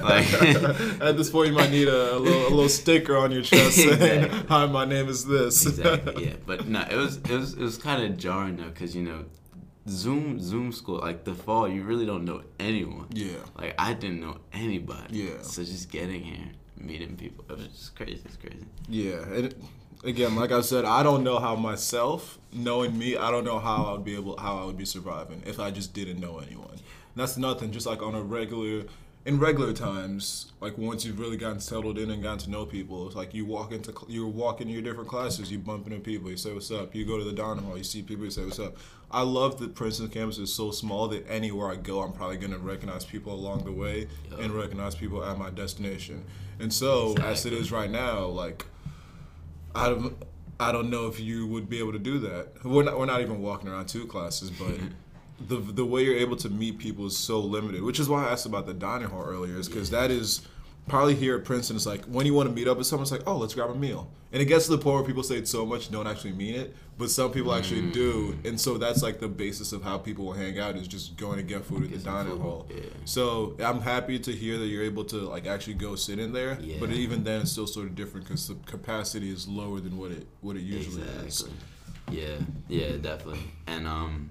Like. At this point, you might need a, a, little, a little sticker on your chest saying, Exactly. "Hi, my name is this." exactly. Yeah, but no, it was it was it was kind of jarring though, cause you know, Zoom Zoom school like the fall, you really don't know anyone. yeah. Like I didn't know anybody. Yeah. So just getting here, meeting people, it was just crazy. It's crazy. Yeah, and again, like I said, I don't know how myself, knowing me, I don't know how I would be able, how I would be surviving if I just didn't know anyone. And that's nothing. Just like on a regular, in regular times, like once you've really gotten settled in and gotten to know people, it's like you walk into, you walk into your different classes, you bump into people, you say what's up. You go to the dining hall, you see people, you say what's up. I love that Princeton campus is so small that anywhere I go, I'm probably gonna recognize people along the way Yeah. and recognize people at my destination. And so, as it is right now, like I don't, I don't know if you would be able to do that. We're not, we're not even walking around two classes, but the the way you're able to meet people is so limited. Which is why I asked about the dining hall earlier, is because that is probably here at Princeton, it's like when you want to meet up with someone, it's like, oh, let's grab a meal. And it gets to the point where people say it so much, don't actually mean it, but some people actually do. And so that's like the basis of how people will hang out is just going to get food at the dining hall. yeah. So I'm happy to hear that you're able to like actually go sit in there. Yeah. But even then, it's still sort of different because the capacity is lower than what it what it usually is. Yeah, yeah, definitely. And um,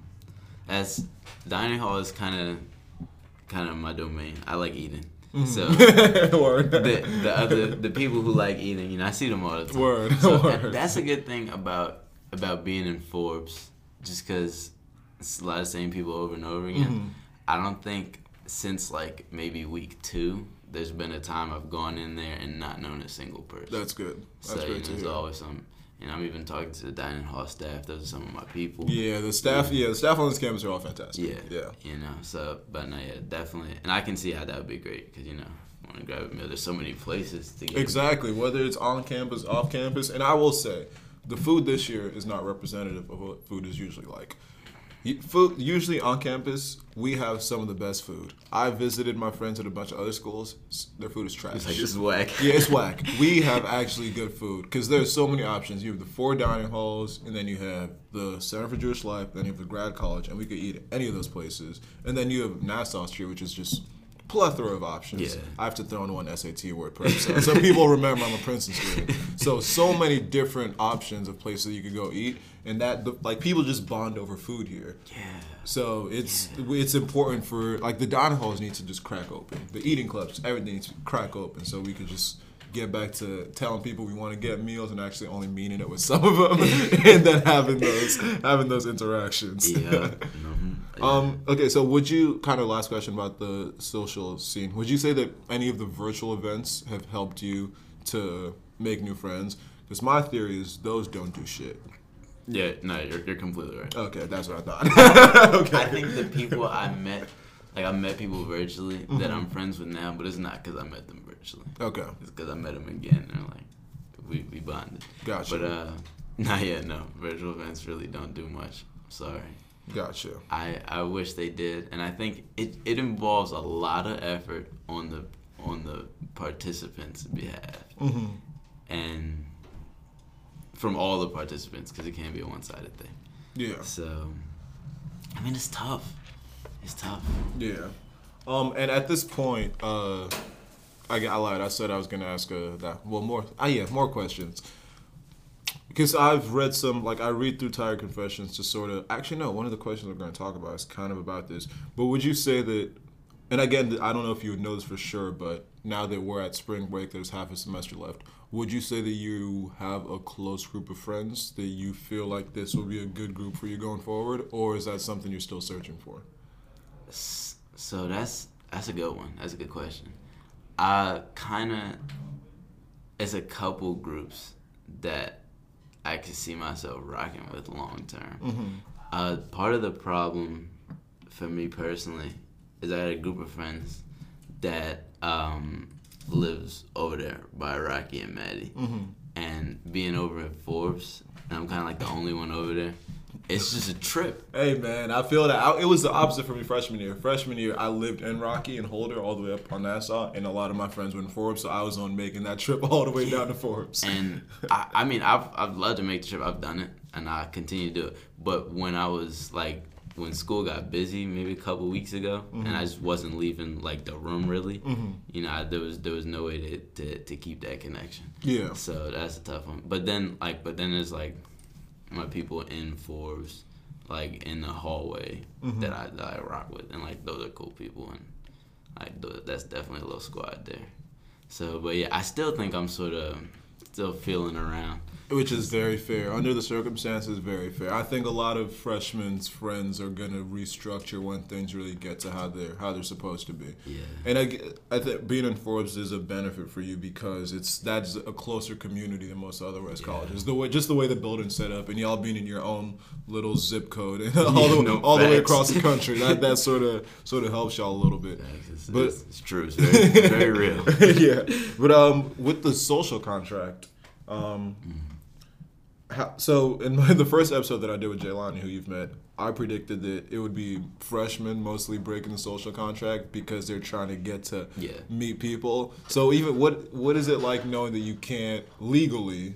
as dining hall is kind of kind of my domain. I like eating. Mm-hmm. So the the other the people who like eating, you know, I see them all the time. Word, So word. that- that's a good thing about about being in Forbes, just because it's a lot of same people over and over again. Mm-hmm. I don't think since like maybe week two, there's been a time I've gone in there and not known a single person. That's good. That's so you know, great to there's hear. always some. And I'm even talking to the dining hall staff. Those are some of my people. Yeah, the staff. Yeah, the staff on this campus are all fantastic. Yeah. yeah. You know, so, but no, yeah, definitely. And I can see how that would be great because, you know, want to grab a meal. There's so many places to get. Exactly. Whether it's on campus, off campus, and I will say, the food this year is not representative of what food is usually like. Food usually on campus, we have some of the best food. I visited my friends at a bunch of other schools. Their food is trash. It's like, this is whack. yeah, it's whack. We have actually good food because there's so many options. You have the four dining halls, and then you have the Center for Jewish Life, then you have the Grad College, and we could eat at any of those places. And then you have Nassau Street, which is just plethora of options. Yeah. I have to throw in one SAT word per episode, so people remember I'm a Princeton student. So so many different options of places you could go eat, and that the, like people just bond over food here. Yeah. So it's it's important for like the dining halls need to just crack open. The eating clubs, everything needs to crack open so we could just get back to telling people we want to get meals and actually only meaning it with some of them and then having those having those interactions. Yeah. mhm. Yeah. Um, okay, so would you kind of last question about the social scene? Would you say that any of the virtual events have helped you to make new friends? Because my theory is those don't do shit. yeah, no, you're, you're completely right. Okay, that's what I thought. okay. I think the people I met, like I met people virtually that Mm-hmm. I'm friends with now, but it's not because I met them virtually. Okay, It's because I met him again and like we, we bonded. Gotcha. But uh, not yet. No, virtual events really don't do much. Sorry. gotcha. I, I wish they did, and I think it, it involves a lot of effort on the on the participants' behalf, hmm and from all the participants, because it can't be a one sided thing. Yeah. So, I mean, it's tough. It's tough. Yeah. Um, and at this point, uh, I, I lied. I said I was gonna ask uh, that. Well, more. Ah, yeah, more questions. Because I've read some, like I read through Tiger Confessions to sort of. Actually, no. One of the questions we're gonna talk about is kind of about this. But would you say that? And again, I don't know if you would know this for sure, but now that we're at spring break, there's half a semester left. Would you say that you have a close group of friends that you feel like this will be a good group for you going forward, or is that something you're still searching for? So that's that's a good one. That's a good question. I kind of, it's a couple groups that I could see myself rocking with long term. Uh, part of the problem for me personally is I had a group of friends that um, lives over there by Rocky and Mathey, and being over at Forbes, and I'm kind of like the only one over there. It's just a trip. Hey man, I feel that I, it was the opposite for me freshman year. Freshman year, I lived in Rocky and Holder all the way up on Nassau, and a lot of my friends were in Forbes, so I was on making that trip all the way down to Forbes. And I, I mean, I've I've loved to make the trip. I've done it, and I continue to do it. But when I was like, when school got busy, maybe a couple weeks ago, and mm-hmm. I just wasn't leaving like the room really, mm-hmm. you know, I, there was there was no way to, to to keep that connection. yeah, So that's a tough one. But then like, but then there's like my people in Forbes, like in the hallway mm-hmm. that I that I rock with, and like those are cool people, and like that's definitely a little squad there. So, but yeah, I still think I'm sort of still feeling around. Which is very fair under the circumstances. Very fair. I think a lot of freshmen's friends are gonna restructure when things really get to how they're how they're supposed to be. Yeah. And I, I think being in Forbes is a benefit for you because it's that's a closer community than most other West Yeah. colleges. The way just the way the building's set up, and y'all being in your own little zip code and all the no all the way across the country, that that sort of sort of helps y'all a little bit. It's, But- it's, it's true. It's very, very real. yeah, but um, with the social contract, um, how, so in my, the first episode that I did with Jaylani, who you've met, I predicted that it would be freshmen mostly breaking the social contract because they're trying to get to Yeah. meet people. So even what what is it like knowing that you can't legally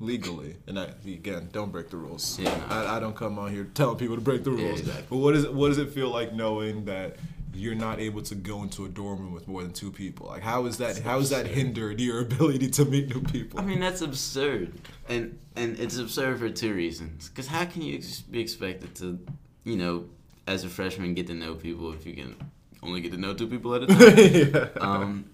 legally and I again don't break the rules. Yeah, no. I, I don't come on here telling people to break the Yeah, rules. exactly. But what is it what does it feel like knowing that you're not able to go into a dorm room with more than two people. Like how is that how is that hindered your ability to meet new people? I mean, that's absurd, and and it's absurd for two reasons. Because how can you ex- be expected to, you know, as a freshman, get to know people if you can only get to know two people at a time? yeah. um,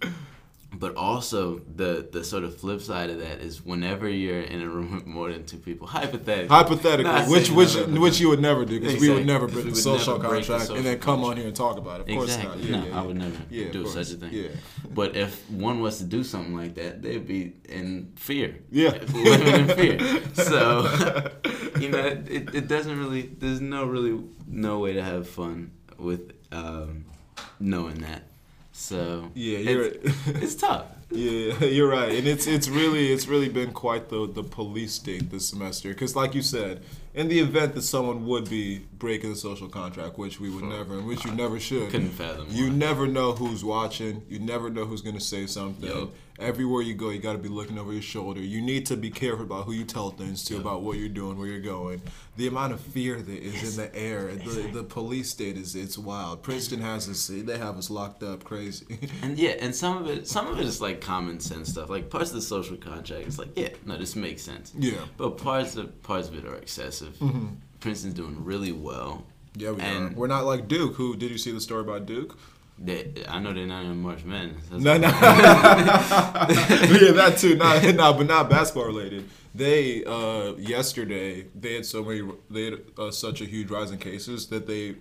but also the the sort of flip side of that is whenever you're in a room with more than two people, hypothetically, Hypothetically, which which which you would never do because we would never break the social break the contract and then social come on here and talk about it. Of course exactly. not. Yeah, no, yeah, I would never yeah, do such a thing. Yeah. But if one was to do something like that, they'd be in fear. Yeah. living in fear. So, you know, it, it doesn't really. There's no really no way to have fun with um, knowing that. So Yeah, you're it's, it's tough. Yeah, you're right, and it's it's really it's really been quite the the police state this semester. Because, like you said, in the event that someone would be breaking the social contract, which we would never, and which you never should, Couldn't fathom. you why. never know who's watching. You never know who's gonna say something. Yup. Everywhere you go, you got to be looking over your shoulder. You need to be careful about who you tell things to, Yup. about what you're doing, where you're going. The amount of fear that is in the air, the the police state is it's wild. Princeton has us, they have us locked up, crazy. And yeah, and some of it, some of it is like common sense stuff. Like parts of the social contract, it's like, yeah, no, this makes sense. yeah, But parts of parts of it are excessive. Mm-hmm. Princeton's doing really well. yeah, we And- are. We're not like Duke. Who did you see the story about Duke? They, I know they're not in March Madness. No, no. yeah, that too. Not, no, but not basketball related. They uh, yesterday they had so many. They had uh, such a huge rise in cases that they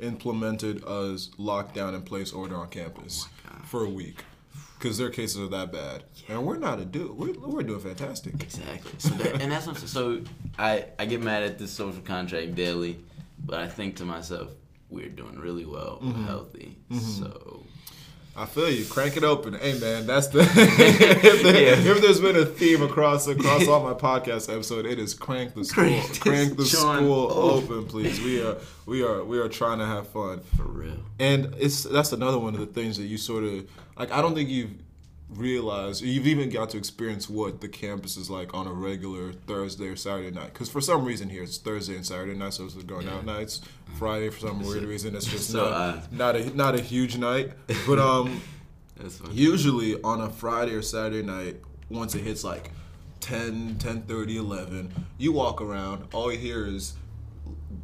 implemented a lockdown and place order on campus for a week because their cases are that bad. And we're not a do. We're, we're doing fantastic. Exactly. So that, and that's what, so I I get mad at this social contract daily, but I think to myself, we're doing really well, Mm-hmm. healthy. So I feel you. Crank it open. Hey man, that's the if, there, Yeah. if there's been a theme across across all my podcast episode, it is crank the school. Crank Crank the joint school open. open, please. We are we are we are trying to have fun. for real. And it's that's another one of the things that you sort of like I don't think you've realized or you've even got to experience what the campus is like on a regular Thursday or Saturday night. Because for some reason here it's Thursday and Saturday night, so it's going out nights. Friday for some weird reason it's just So, not, uh, not a not a huge night. But um usually on a Friday or Saturday night, once it hits like 10, 10 30, 11, you walk around, all you hear is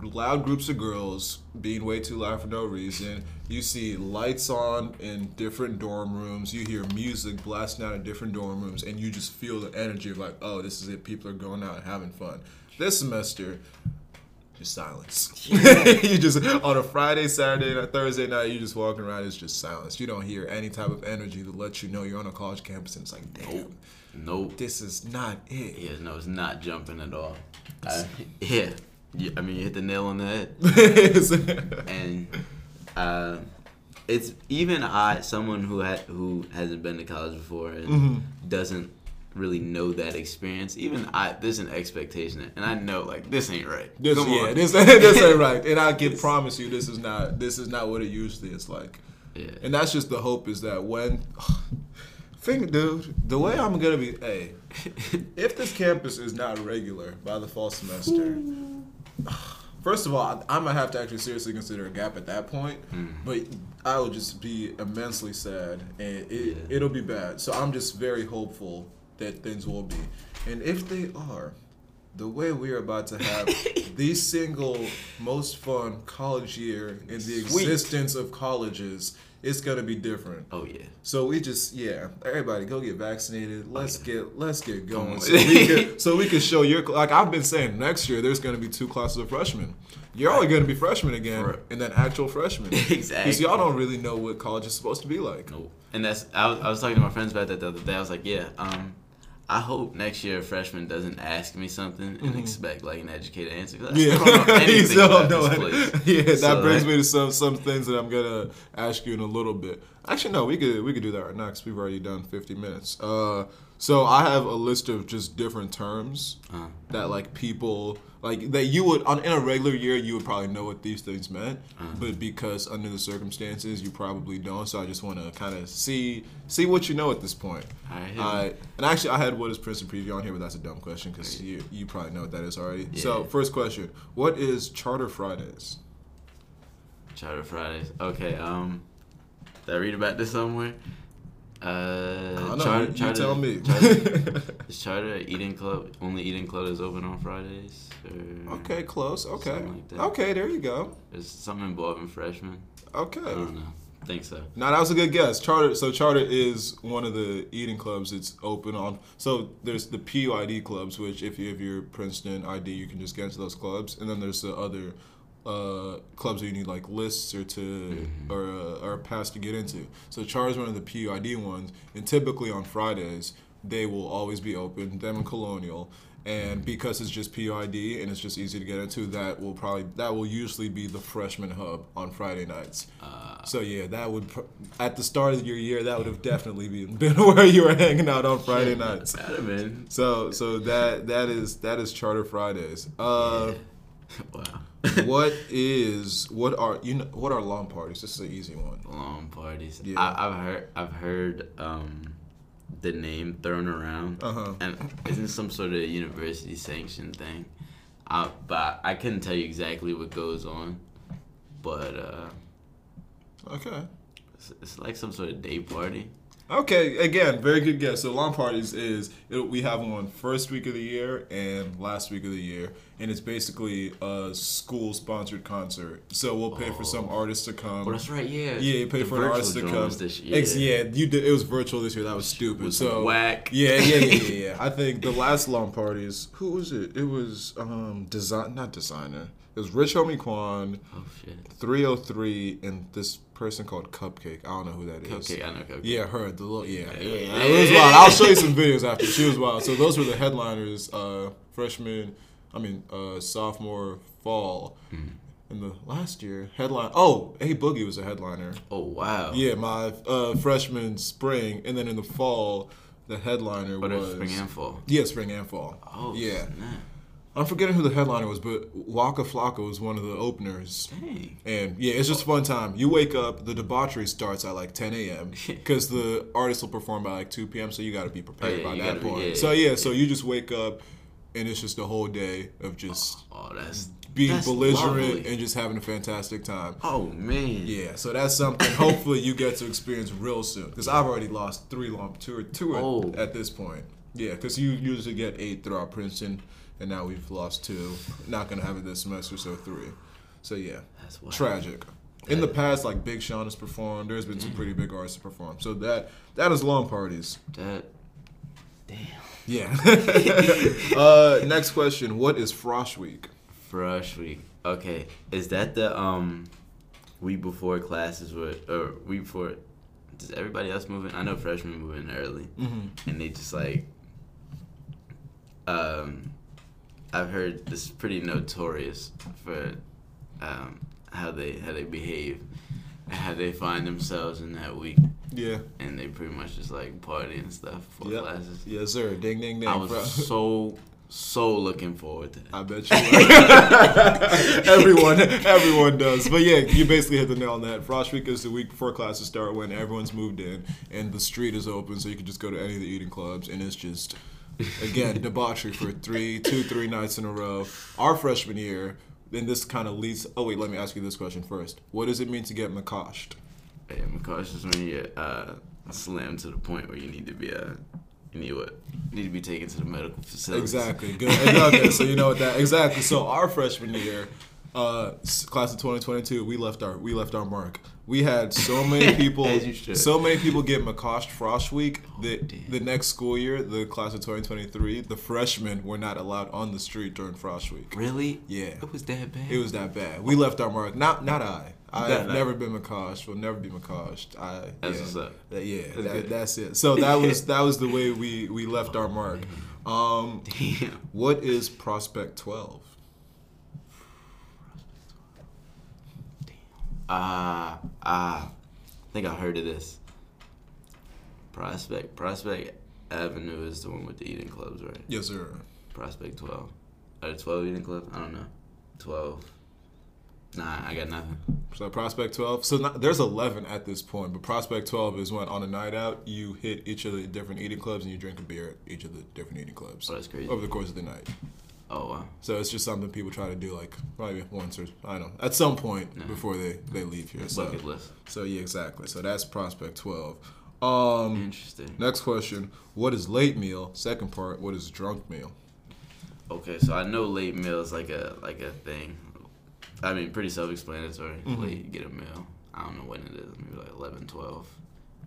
loud groups of girls being way too loud for no reason. You see lights on in different dorm rooms. You hear music blasting out in different dorm rooms, and you just feel the energy of like, oh, this is it. People are going out and having fun. This semester, just silence. you just on a Friday, Saturday, night, Thursday night, you just walking around. It's just silence. You don't hear any type of energy that lets you know you're on a college campus, and it's like, damn, Nope. this is not it. Yeah, no, it's not jumping at all. I, yeah. You- I mean, you hit the nail on the head. and uh, it's even I, someone who had who hasn't been to college before and Mm-hmm. doesn't really know that experience. Even I, there's an expectation, and I know like this ain't right. This, Come yeah, on. this this ain't right. And I can promise you, this is not this is not what it usually is like. yeah. And that's just the hope is that when, think, dude, the way I'm gonna be, hey, if this campus is not regular by the fall semester, first of all, I, I might have to actually seriously consider a gap at that point. Hmm. But I would just be immensely sad, and it, Yeah. it'll be bad. So I'm just very hopeful that things will be, and if they are. The way we are about to have the single most fun college year in the Sweet. existence of colleges, it's gonna be different. oh yeah. So we just yeah, everybody go get vaccinated. Let's get let's get going. So we can so we can show your like I've been saying next year there's gonna be two classes of freshmen. You're only gonna be freshmen again For- and then actual freshmen. Exactly. Because y'all don't really know what college is supposed to be like. Nope. And that's I was, I was talking to my friends about that the other day. I was like, yeah, um, I hope next year a freshman doesn't ask me something and Mhm. expect like an educated answer. I Yeah, don't know anything about don't this place. Yeah, that So, brings like- me to some some things that I'm gonna ask you in a little bit. Actually, no, we could we could do that right now because we've already done 50 minutes. Uh, so I have a list of just different terms Uh, that like people like that you would on in a regular year you would probably know what these things meant, Uh-huh. but because under the circumstances you probably don't. So I just want to kind of see see what you know at this point. right. I and actually I had what is Princeton preview on here, but that's a dumb question because you you probably know what that is already. So first question: What is Charter Fridays? Charter Fridays. Okay. Um, did I read about this somewhere? Uh. Charter, you charter, tell me. Charter, is Charter eating club? Only eating club is open on Fridays. Or okay, close. Okay, Something like that. okay, there you go. Is something involving freshmen? Okay, I don't know. think so. Now that was a good guess. Charter. So Charter is one of the eating clubs. It's open on. So there's the PUID clubs, which if you if you're Princeton ID, you can just get into those clubs, and then there's the other uh, clubs that you need like lists or to Mhm. or uh, or a pass to get into. So Charter is one of the PUID ones, and typically on Fridays they will always be open. Them and Colonial. And because it's just PUID and it's just easy to get into, that will probably that will usually be the freshman hub on Friday nights. Uh, So yeah, that would pr- at the start of your year that would have definitely been, been where you were hanging out on Friday nights. That'd been. So so that that is that is Charter Fridays. Uh, wow. what is what are you know what are lawn parties? This is an easy one. Lawn parties. Yeah. I, I've heard. I've heard um, the name thrown around, Uh huh. and isn't some sort of university sanctioned thing. I, but I couldn't tell you exactly what goes on. But uh, Okay. it's, it's like some sort of day party. Okay. Again, very good guess. So lawn parties is it, we have one first week of the year and last week of the year, and it's basically a school sponsored concert. So we'll pay for some artists to come. Oh, that's right. Yeah. Yeah, you pay The for an virtual artist to joint come. was This year. Ex- yeah, you did. It was virtual this year. That was stupid. Was so whack. Yeah, yeah, yeah, yeah, yeah. I think the last lawn parties. Who was it? It was um design, not designer. It was Rich Homie Quan, Oh shit. 303, and this person called Cupcake. I don't know who that is. Cupcake. I know Cupcake. Yeah, her. The little, yeah, Yeah. yeah. It was wild. I'll show you some videos after. She was wild. So those were the headliners. Uh, freshman, I mean, uh, sophomore, fall. Mhm. And the last year headline. Oh, A Boogie was a headliner. Oh wow. Yeah, my uh, freshman spring, and then in the fall, the headliner But was spring and fall. yeah, spring and fall. Oh yeah. snap. I'm forgetting who the headliner was, but Waka Flocka was one of the openers. Dang. And yeah, it's just fun time. You wake up, the debauchery starts at like 10 a.m. because the artist will perform by like 2 p.m. So you got to be prepared Oh, yeah, by that gotta be- point. yeah, so yeah, yeah, so you just wake up, and it's just a whole day of just Oh, that's being that's belligerent lovely. and just having a fantastic time. Oh man. Yeah, so that's something. hopefully, you get to experience real soon. Because I've already lost three long two or two Oh. at this point. Yeah, because you usually get eight throughout Princeton, and now we've lost two. Not gonna have it this semester, so three. So yeah, That's tragic. In the past, like Big Sean has performed. There's been some pretty big artists to perform. So that that is lawn parties. That. Damn. Yeah. uh, next question: What is Frosh Week? Fresh week. Okay, is that the um week before classes were or week before? Does everybody else move in? I know freshmen move in early, Mm-hmm. and they just like. Um, I've heard this is pretty notorious for um how they how they behave how they find themselves in that week, Yeah. and they pretty much just like party and stuff before Yep. classes. Yes, sir. Ding, ding, ding. I was Fro- so so looking forward to that. I bet you. everyone, everyone does. But yeah, you basically hit the nail on that. Frosh Week is the week before classes start when everyone's moved in and the street is open, so you can just go to any of the eating clubs, and it's just again debauchery for three, two, three nights in a row. Our freshman year, then this kind of leads. Oh wait, let me ask you this question first. What does it mean to get McCoshed? Yeah, I'm cautious when you uh, slam to the point where you need to be uh, you need what you need to be taken to the medical facility. Exactly. Good. Okay, so you know what that exactly. So our freshman year, uh, class of 2022, we left our we left our mark. We had so many people, As you should. so many people get McCosh Frosh Week that damn. the next school year, the class of 2023, the freshmen were not allowed on the street during Frosh Week. Really? Yeah. It was that bad. It was that bad. We left our mark. Not not I. I've never been McCosh. Will never be McCosh. I That's yeah, what's up. that- yeah, That's that, that's it. So that was that was the way we we left our mark. Um, Damn. what is Prospect Twelve? Ah, ah. I think I heard of this. Prospect, Prospect Avenue is the one with the eating clubs, right? Yes, sir. Prospect 12. Are there 12 eating clubs? I don't know. 12. Nah, I got nothing. So Prospect 12. So not, there's 11 at this point, but Prospect 12 is when on a night out you hit each of the different eating clubs and you drink a beer at each of the different eating clubs Oh, that's crazy. over the course of the night. Oh, wow. So it's just something people try to do like probably once or I don't know at some point Yeah. before they they leave here. So Bucket list. so yeah, exactly. So that's Prospect 12. Um, Interesting. next question: What is late meal? Second part: What is drunk meal? Okay, so I know late meal is like a like a thing. I mean, pretty self-explanatory. Mhm. Late, get a meal. I don't know when it is. Maybe like 11, 12.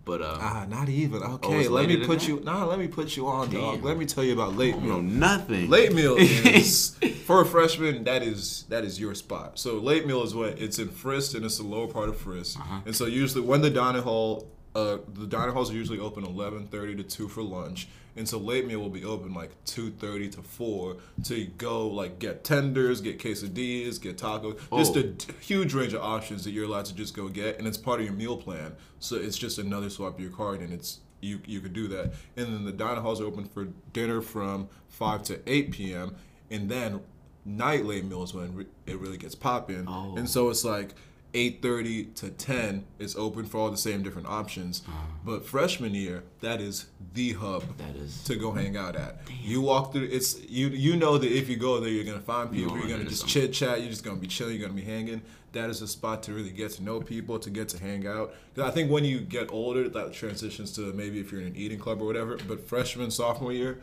But um, Ah, not even. Okay, let me put you. Nah, let me put you on, dog. Let me tell you about late meal. don't nothing. Late meal is for a freshman. That is that is your spot. So late meal is what it's in Frist and it's the lower part of Frist. Uh-huh. And so usually when the dining hall, uh, the dining halls are usually open eleven thirty to two for lunch. And so late meal will be open like two thirty to four to go like get tenders, get quesadillas, get tacos, just a oh. huge range of options that you're allowed to just go get, and it's part of your meal plan. So it's just another swap of your card, and it's you you could do that. And then the dining halls are open for dinner from five to eight p.m. And then night late meals when it really gets popping. Oh. And so it's like. 8:30 to 10 is open for all the same different options. Uh-huh. But freshman year, that is the hub That is. to go hang out at. You walk through it's you you know that if you go there you're gonna find people, gonna you're gonna just chit chat, you're just gonna be chilling, you're gonna be hanging. That is a spot to really get to know people, to get to hang out. I think when you get older, that transitions to maybe if you're in an eating club or whatever. But freshman, sophomore year,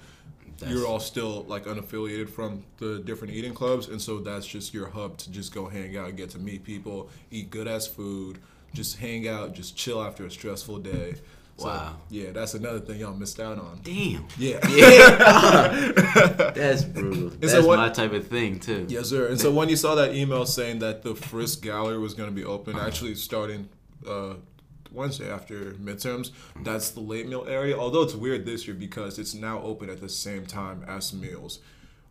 That's- you're all still like unaffiliated from the different eating clubs, and so that's just your hub to just go hang out, get to meet people, eat good ass food, just hang out, just chill after a stressful day. So, Wow. Yeah, that's another thing y'all missed out on. Damn. Yeah. Yeah. That's brutal. so That's what- my type of thing too. Yes, sir. And so when you saw that email saying that the Frist Gallery was going to be open, actually starting uh, Wednesday after midterms, that's the late meal area. Although it's weird this year because it's now open at the same time as meals,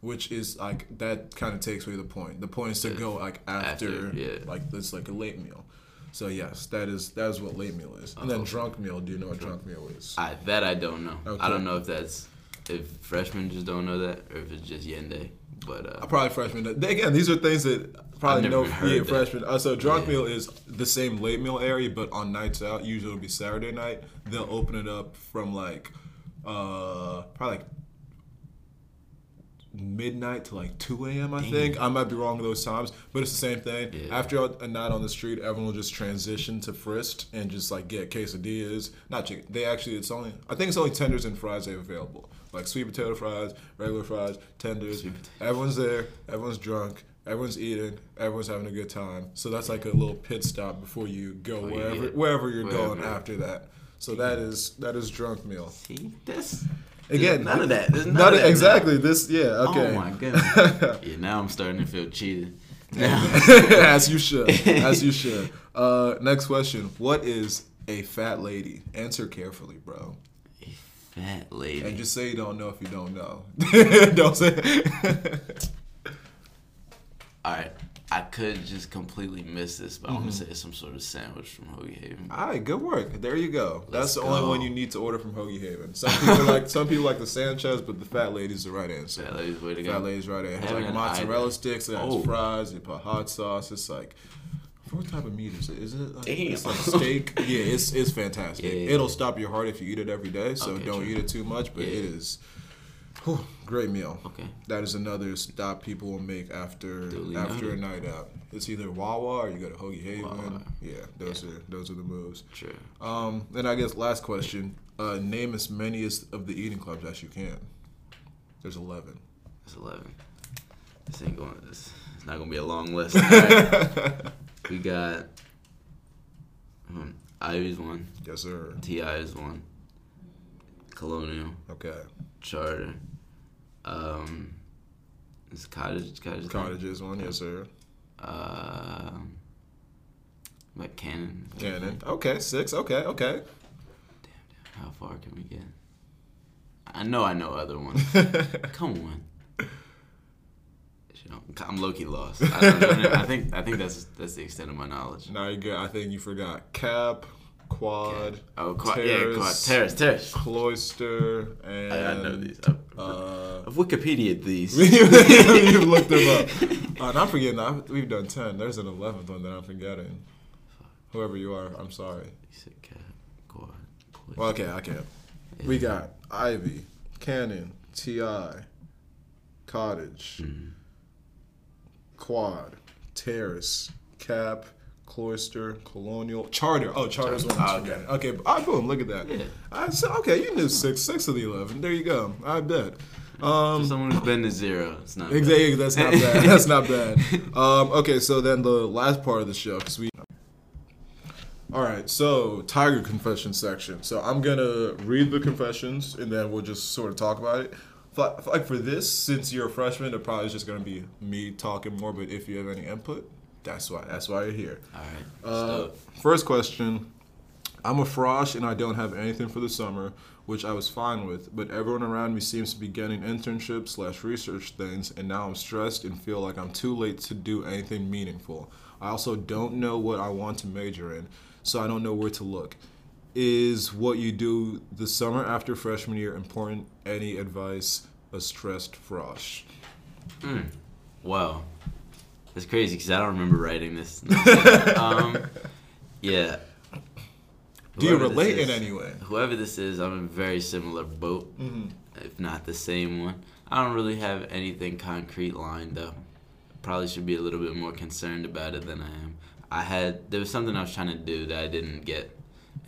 which is like that kind of takes away the point. The point is to go like after, After, yeah. like it's like a late meal. So yes, that is that is what late meal is. And then drunk meal. Do you know what drunk meal is? I that I don't know. Okay. I don't know if that's if freshmen just don't know that or if it's just Yende. But uh, Probably freshman. Again, these are things that probably no yeah, that. freshman. Uh, so drunk Yeah. meal is the same late meal area, but on nights out, usually it'll be Saturday night. They'll open it up from like uh probably like midnight to like 2 a.m. I think I might be wrong with those times, but it's the same thing. Yeah. After a night on the street, everyone will just transition to Frist and just like get quesadillas. Not chicken. They actually it's only I think it's only tenders and fries they available. Like sweet potato fries, regular fries, tenders. Everyone's there. Everyone's drunk. Everyone's eating. Everyone's having a good time. So that's like a little pit stop before you go Oh, wherever yeah. wherever you're going after that. So that is that is drunk meal. see, that's Again, none of that. There's none Not of that exactly this. Yeah. Okay. Oh my goodness. yeah, now I'm starting to feel cheated. Now, as you should. As you should. Uh, next question. What is a fat lady? Answer carefully, bro. Fat lady. And just say you don't know if you don't know. don't say. All right, I could just completely miss this, but I'm Mm-hmm. gonna say it's some sort of sandwich from Hoagie Haven. All right, good work. There you go. That's Let's the only one you need to order from Hoagie Haven. Some people like some people like the Sanchez, but the fat lady's the right answer. Fat lady's way to Fat go. lady's right answer. It has like mozzarella sticks. It has Oh. fries. You put hot sauce. It's like. What type of meat is it? Is it like, Damn. it's like steak? Yeah, it's it's fantastic. Yeah, yeah, It'll yeah. stop your heart if you eat it every day. So Okay, don't true. eat it too much. But it is, whew, great meal. Okay. That is another stop people will make after Duly after noted. a night out. It's either Wawa or you go to Hoagie Haven. Wawa. Yeah, those are those are the moves. Sure. Um, then I guess last question. Uh, name as many as of the eating clubs as you can. There's eleven. That's eleven. This ain't going. This, it's not gonna be a long list. We got. Um, Ivy's one. Yes, sir. Ti is one. Colonial. Okay. Charter. Um. It's cottage. Cottage. Cottages one. Yes, sir. Um. like Cannon. Cannon. Okay, six. Okay, okay. Damn, damn. How far can we get? I know I know other ones. Come on. You know, I'm low key lost. I, don't know, I think I think that's that's the extent of my knowledge. Now you get. I think you forgot cap, quad, Oh, quad, yeah, quad, terrace, terrace. cloister, and I, I know these. I've, Uh, I've Wikipedia these. you've looked them up. Uh, and I'm forgetting. i we've done ten. There's an eleventh one that I'm forgetting. Whoever you are, I'm sorry. You said cap, quad, cloister. Well, okay, I can't. We got Ivy, Cannon, Ti, Cottage, Mhm. Quad, Terrace, Cap, Cloister, Colonial, Charter. Oh, Charter's one. Ah, okay. Okay, ah, boom, look at that. Yeah. I said, okay, you knew six, six of the eleven. There you go. I bet. Um, For someone who's been to zero, it's not. bad. Exactly. That's not bad. That's not bad. Um, okay, so then the last part of the show, because we. All right, so Tiger confession section. So I'm gonna read the confessions, and then we'll just sort of talk about it. Like for this, since you're a freshman, it probably is just gonna be me talking more. But if you have any input, that's why. That's why you're here. All right. Uh, first question. I'm a frosh and I don't have anything for the summer, which I was fine with, but everyone around me seems to be getting internships slash research things, and now I'm stressed and feel like I'm too late to do anything meaningful. I also don't know what I want to major in, so I don't know where to look. Is what you do the summer after freshman year important? Any advice? A stressed frosh. mm, wow, that's crazy because I don't remember writing this. um, yeah. Do you Whoever relate in any way? Whoever this is, I'm in a very similar boat, Mm-hmm. if not the same one. I don't really have anything concrete lined up. Probably should be a little bit more concerned about it than I am. I had there was something I was trying to do that I didn't get,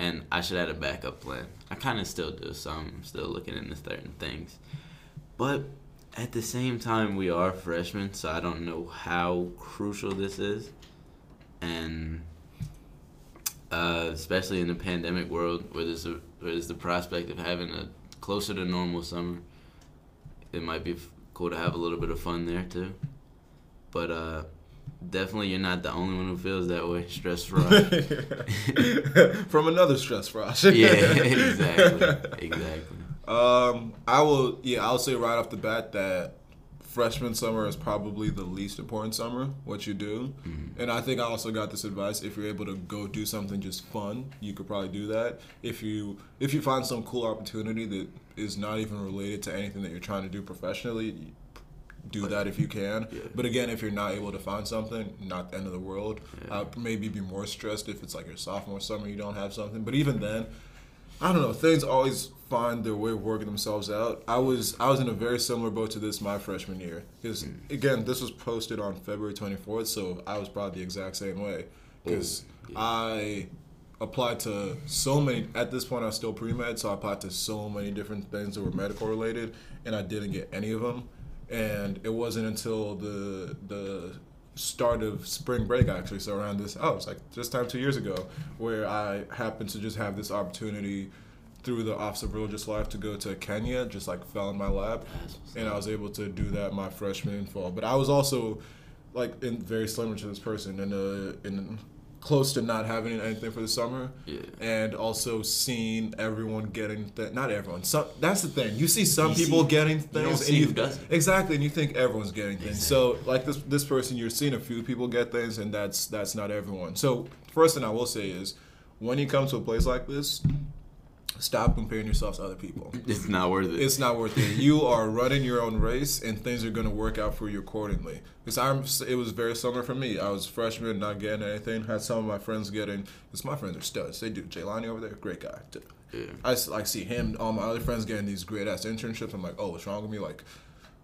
and I should have a backup plan. I kind of still do, so I'm still looking into certain things. But at the same time, we are freshmen, so I don't know how crucial this is, and uh, especially in the pandemic world where there's a where there's the prospect of having a closer to normal summer. It might be cool to have a little bit of fun there too, but uh, definitely you're not the only one who feels that way. Stress rush. From another stress frosh. yeah, exactly, exactly. Um, I will. Yeah, I'll say right off the bat that freshman summer is probably the least important summer. What you do, and I think I also got this advice: if you're able to go do something just fun, you could probably do that. If you if you find some cool opportunity that is not even related to anything that you're trying to do professionally. Do that if you can, Yeah. but again, if you're not able to find something, not the end of the world. Yeah. I'd maybe be more stressed if it's like your sophomore summer, you don't have something. But even then, I don't know. Things always find their way of working themselves out. I was I was in a very similar boat to this my freshman year because hmm. again this was posted on February 24th, so I was probably the exact same way because Oh, yeah. I applied to so many. At this point, I was still pre med, so I applied to so many different things that were medical related, and I didn't get any of them. And it wasn't until the the start of spring break actually so around this oh it's like this time two years ago where i happened to just have this opportunity through the office of religious life to go to kenya just like fell in my lap. And i was able to do that my freshman fall. But i was also like in very similar to this person in a in close to not having anything for the summer. Yeah. and also seeing everyone getting th- not everyone some that's the thing. You see some You people see- getting you things don't and you doesn't. exactly and you think everyone's getting things. So like this this person you're seeing a few people get things and that's that's not everyone. So first thing i will say is when you come to a place like this stop comparing yourself to other people It's not worth it. it's not worth it. You are running your own race, and things are going to work out for you accordingly. Because I'm, it was very similar for me. I was freshman, not getting anything. Had some of my friends getting. Because my friends are studs. They do. Jaylani over there, great guy. yeah. I like see him. All my other friends getting these great ass internships. I'm like, oh, what's wrong with me? Like,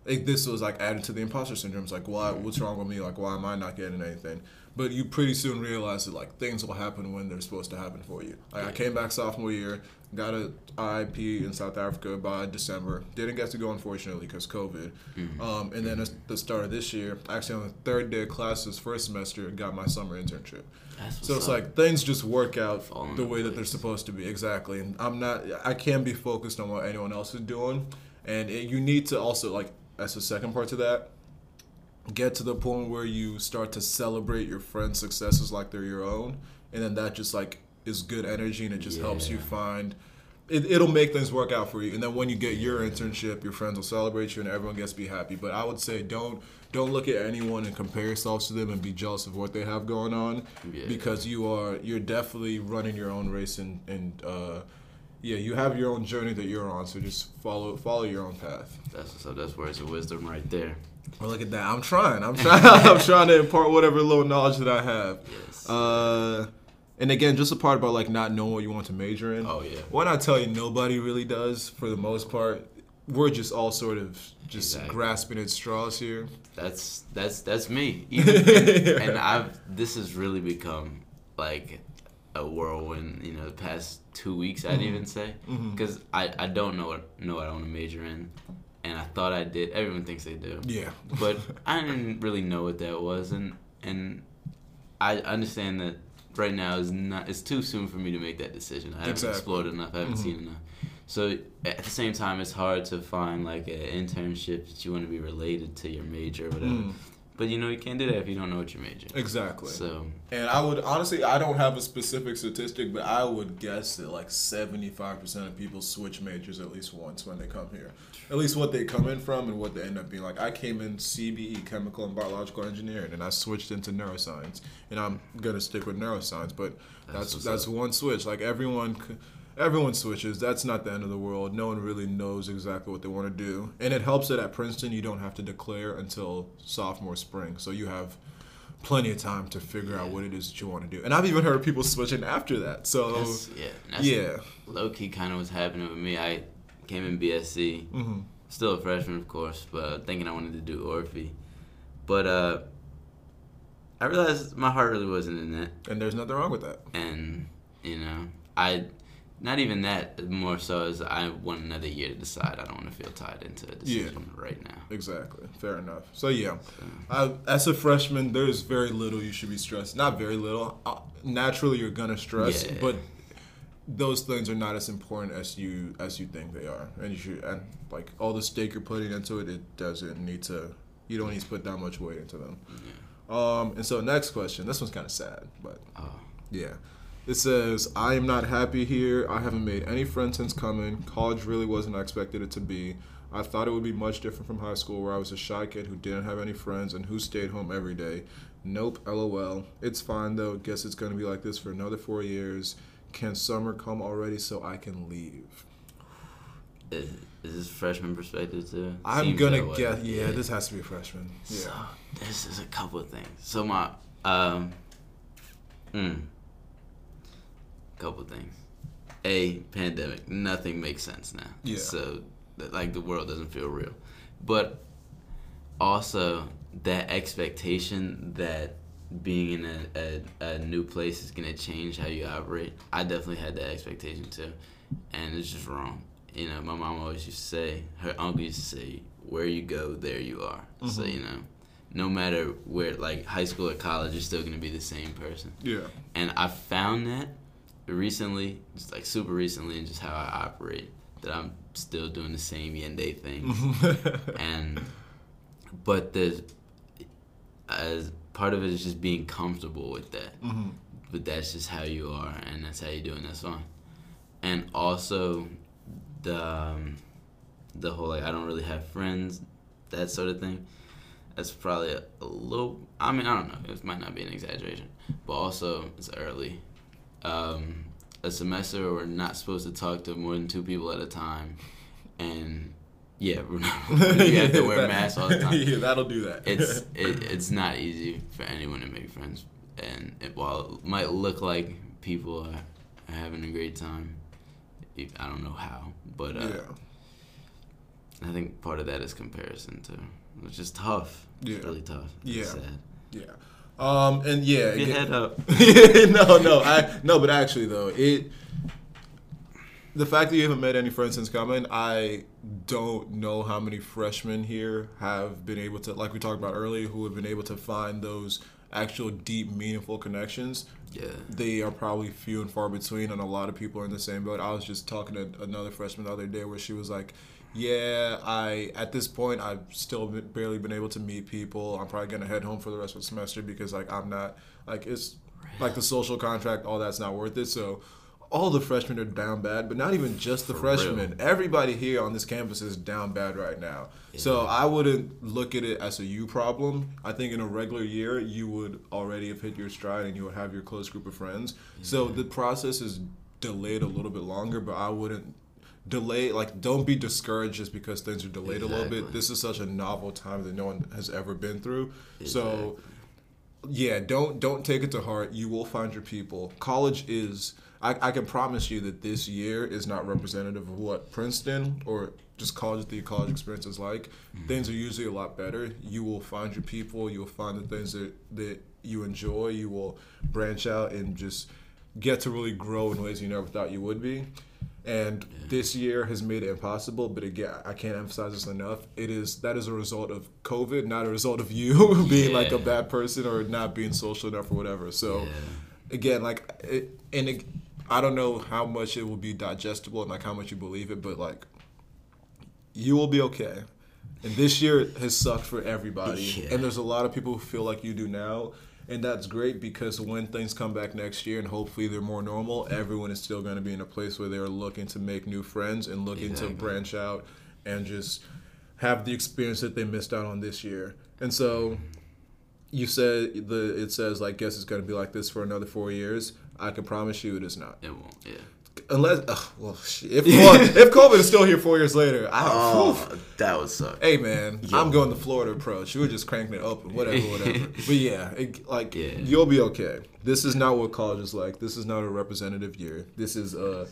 like this was like added to the imposter syndrome. It's like, why? What's wrong with me? Like, why am I not getting anything? But you pretty soon realize that like things will happen when they're supposed to happen for you. Like, I came back sophomore year, got a IP in South Africa by December. Didn't get to go unfortunately because COVID. Um, and then at the start of this year, actually on the third day of classes, first semester, got my summer internship. So it's up. like things just work out Fall the way that they're supposed to be. Exactly. And I'm not. I can't be focused on what anyone else is doing. And it, you need to also like. That's the second part to that. Get to the point where you start to celebrate your friends' successes like they're your own, and then that just like is good energy and it just helps you find it, it'll make things work out for you. And then when you get your internship your friends will celebrate you and everyone gets to be happy. But i would say don't don't look at anyone and compare yourselves to them and be jealous of what they have going on Yeah. because you are you're definitely running your own race and and uh yeah you have your own journey that you're on. So just follow follow your own path. That's so. That's words of wisdom right there. well look at that. I'm trying. I'm trying. I'm trying to impart whatever little knowledge that i have. Yes. uh and again just a part about like not knowing what you want to major in oh yeah. Why not tell you nobody really does for the most part, we're just all sort of just Exactly. grasping at straws here. That's that's that's me. Even, and, and I've this has really become like a whirlwind. You know, the past two weeks I'd mm-hmm. even say mm-hmm. because I, I don't know what know what I want to major in, and I thought I did. Everyone thinks they do, Yeah. but I didn't really know what that was, and and I understand that right now is not it's too soon for me to make that decision. I haven't Exactly. explored enough. I haven't Mhm. seen enough. So at the same time, it's hard to find like an internship that you want to be related to your major or whatever. Mm, But you know you can't do that if you don't know what your major. exactly. So And I would honestly, I don't have a specific statistic, but I would guess that like 75% of people switch majors at least once when they come here. At least what they come in from and what they end up being. Like I came in CBE, chemical and biological engineering, and I switched into neuroscience. And I'm gonna stick with neuroscience, but That's that's that's, one switch. Like everyone, everyone switches. That's not the end of the world. No one really knows exactly what they want to do, and it helps that at Princeton you don't have to declare until sophomore spring, so you have plenty of time to figure out what it is that you want to do. And I've even heard people switching after that. So that's, yeah, that's yeah, low key kind of was happening with me. I came in BSE, hmm still a freshman of course, but thinking I wanted to do ORFE. But uh, I realized my heart really wasn't in that, and there's nothing wrong with that. and you know I. Not even that. More so as I want another year to decide. I don't want to feel tied into a Yeah. decision right now. Exactly. Fair enough. So yeah, So, I, as a freshman, there's very little you should be stressed. Not very little. Uh, naturally, you're gonna stress, Yeah. but those things are not as important as you as you think they are. And you should, and like all the stake you're putting into it, it doesn't need to. You don't need to put that much weight into them. yeah. Um, and so next question. This one's kind of sad, but Oh, yeah. It says, I am not happy here. I haven't made any friends since coming. College really wasn't I expected it to be. I thought it would be much different from high school where I was a shy kid who didn't have any friends and who stayed home every day. Nope, lol. It's fine though. Guess it's going to be like this for another four years. Can summer come already so I can leave? is, is this freshman perspective too? I'm Seems gonna way. guess. Yeah, this has to be a freshman. So this is a couple of things. So my um, mm, couple of things. A pandemic. Nothing makes sense now. Yeah. So like the world doesn't feel real, but also that expectation that being in a, a, a new place is gonna change how you operate. I definitely had that expectation too, and it's just wrong. You know, my mom always used to say, her uncle used to say, "Where you go, there you are." So Mhm. you know, no matter where, like high school or college, you're still gonna be the same person. Yeah. And I found that recently, just like super recently, and just how I operate, that I'm still doing the same Yende thing. and but the as part of it is just being comfortable with that. Mhm. But that's just how you are, and that's how you do, it, and that's fine. And also, the um, the whole like I don't really have friends, that sort of thing. That's probably a, a little. I mean, I don't know. It might not be an exaggeration, but also it's early. Um, a semester where we're not supposed to talk to more than two people at a time, and yeah, we're not, you have to wear That- masks all the time yeah, that'll do that. it's it, it's not easy for anyone to make friends, and it, while it might look like people are, are having a great time, it- I don't know how, but uh, yeah. I think part of that is comparison too. It's just tough. Yeah. It's really tough. Yeah. It's sad. Yeah. Um, and yeah, Get again- head up. no, no, I no, but actually though, it the fact that you haven't met any friends since coming, I don't know how many freshmen here have been able to, like we talked about earlier, who have been able to find those actual deep, meaningful connections. Yeah. They are probably few and far between, and a lot of people are in the same boat. I was just talking to another freshman the other day where she was like, "Yeah, I at this point I've still been, barely been able to meet people. I'm probably gonna head home for the rest of the semester because like I'm not like it's like the social contract, all that's not worth it. So all the freshmen are down bad, but not even just the For freshmen. real. Everybody here on this campus is down bad right now. So I wouldn't look at it as a you problem. I think in a regular year, you would already have hit your stride and you would have your close group of friends. So the process is delayed a little bit longer, but I wouldn't delay like don't be discouraged just because things are delayed a little bit this is such a novel time that no one has ever been through so yeah don't don't take it to heart you will find your people college is I, I can promise you that this year is not representative of what princeton or just college the college experience is like. Mm-hmm. Things are usually a lot better. You will find your people. You will find the things that that you enjoy. You will branch out and just get to really grow in ways you never thought you would be. And this year has made it impossible but again i can't emphasize this enough. It is that is a result of covid not a result of you being like a bad person or not being social enough or whatever. So Yeah. again like it, and it, i don't know how much it will be digestible and like how much you believe it but like you will be okay. And this year has sucked for everybody. Yeah. and there's a lot of people who feel like you do now. And that's great because when things come back next year and hopefully they're more normal everyone is still going to be in a place where they're looking to make new friends and looking Exactly. to branch out and just have the experience that they missed out on this year. And so you said the it says like guess it's going to be like this for another four years i can promise you it is not It won't. Yeah. unless well shit, if COVID, if COVID is still here four years later I, Oh, that would suck. Hey man, Yo. I'm going the Florida approach. You were just cranking it open, whatever, whatever. but yeah, it, like Yeah. you'll be okay. This is not what college is like. This is not a representative year. This is a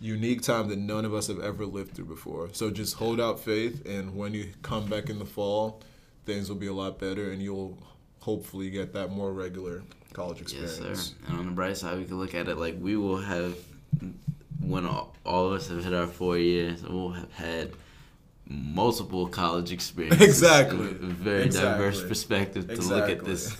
unique time that none of us have ever lived through before. So just hold out faith, and when you come back in the fall, things will be a lot better, and you'll hopefully get that more regular college experience. Yes, sir. And on the bright side, we can look at it like we will have, when all, all of us have hit our four years, we'll have had multiple college experiences. Exactly. A very diverse perspective to look at this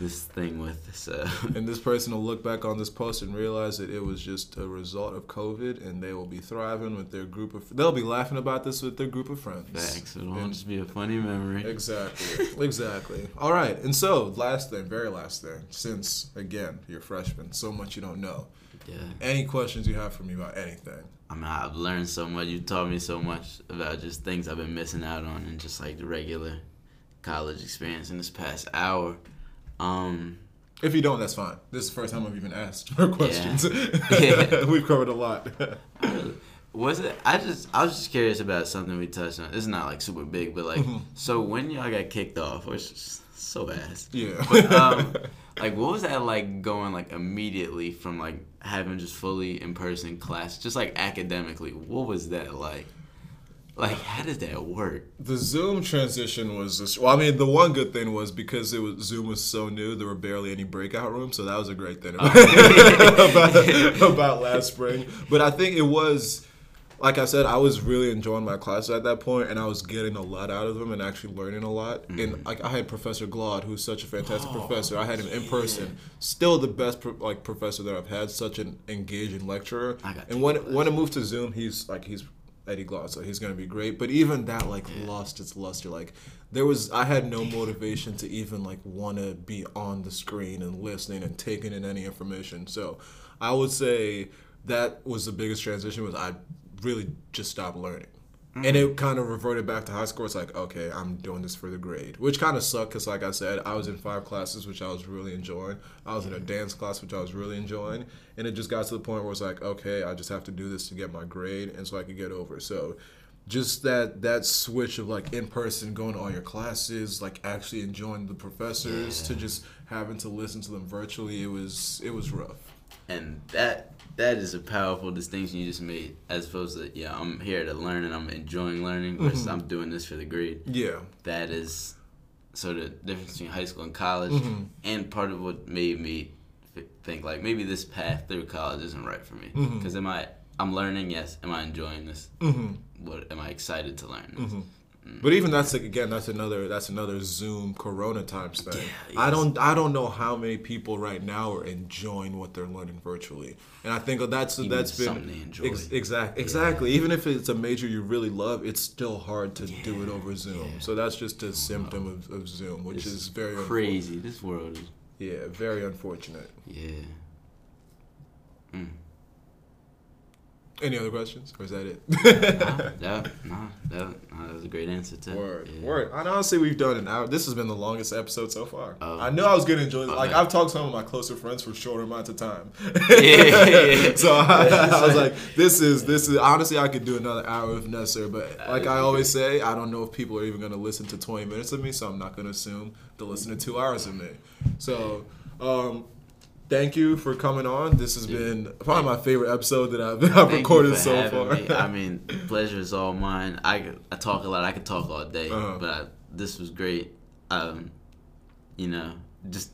this thing with. So And this person will look back on this post and realize that it was just a result of COVID, and they will be thriving with their group of. They'll be laughing about this with their group of friends. facts. It won't just be a funny memory. Exactly. exactly. All right. And so, last thing, very last thing, since again you're freshman, so much you don't know. Yeah. Any questions you have for me about anything? I mean, I've learned so much. You taught me so much about just things I've been missing out on, and just like the regular college experience in this past hour. Um, If you don't, that's fine. This is the first time I've even asked for questions. Yeah. We've covered a lot. was it? I just I was just curious about something we touched on. It's not like super big, but like, Mm-hmm. so when y'all got kicked off, which so ass. yeah. But um, like, what was that like going like immediately from like having just fully in person class, just like academically? What was that like? Like, how did that work? The Zoom transition was just, well, I mean, the one good thing was because it was Zoom was so new, there were barely any breakout rooms, so that was a great thing about, about, about last spring. But I think it was, like I said, I was really enjoying my classes at that point, and I was getting a lot out of them and actually learning a lot. And mm. like I had Professor Glaude, who's such a fantastic oh, professor. I had him in person, still the best pro- like professor that I've had, such an engaging lecturer. I got And when when it moved to Zoom, he's like he's Eddie Glaude, so he's gonna be great. But even that like lost its luster. Like there was, I had no motivation to even like want to be on the screen and listening and taking in any information. So I would say that was the biggest transition. Was I really just stopped learning. Mm-hmm. And it kind of reverted back to high school. It's like, okay, I'm doing this for the grade, which kind of sucked because, like I said, I was in five classes, which I was really enjoying. I was in a mm-hmm. dance class, which I was really enjoying. And it just got to the point where it's like, okay, I just have to do this to get my grade and so I could get over. So just that that switch of like in person going to all your classes like actually enjoying the professors to just having to listen to them virtually it was it was rough And that that is a powerful distinction you just made, as opposed to yeah, I'm here to learn and I'm enjoying learning, versus Mm-hmm. I'm doing this for the grade. yeah That is sort of the difference between high school and college, Mhm. and part of what made me think like maybe this path through college isn't right for me. Because am I I'm learning? Yes. Am I enjoying this? hmm What am I excited to learn? This? But even that's like again, that's another that's another Zoom Corona times thing. Yeah, I don't I don't know how many people right now are enjoying what they're learning virtually, and I think that's Even that's been something they enjoy. ex- exact exactly. Even if it's a major you really love, it's still hard to do it over Zoom. yeah. So that's just a symptom of, of Zoom, which It's is very crazy. This world is Yeah, very unfortunate. Yeah. Mm. Any other questions, or is that it? nah, nah, that, nah, that was a great answer too. Word, yeah. word. And honestly, we've done an hour. This has been the longest episode so far. Oh. I knew I was gonna enjoy. Oh, like man. I've talked to some of my closer friends for shorter amounts of time. Yeah, yeah. so I, I was like, this is this is honestly, I could do another hour if necessary. But like I always say, I don't know if people are even gonna listen to 20 minutes of me, so I'm not gonna assume they'll listen to two hours of me. So. um Thank you for coming on. This has been probably my favorite episode that I've, I've recorded so far. me. I mean, pleasure is all mine. I, I talk a lot. I could talk all day, Uh-huh. but I, this was great. Um, you know, just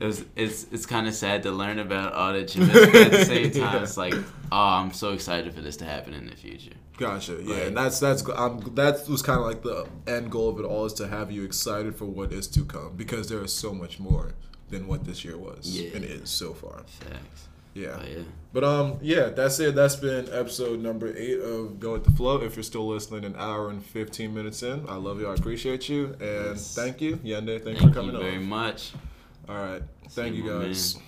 it was. It's it's kind of sad to learn about all that you missed, but at the same time, Yeah. it's like, oh, I'm so excited for this to happen in the future. Gotcha. Yeah, and that's that's um, that was kind of like the end goal of it all is to have you excited for what is to come because there is so much more than what this year was yeah. and is so far. Facts. Yeah. Oh, yeah. But um, yeah, that's it. That's been episode number eight of Go with the Flow. If you're still listening, an hour and fifteen minutes in, I love you. I appreciate you, and yes. thank you, Yende. Thanks thank for coming you very on. much. All right. Thank you guys.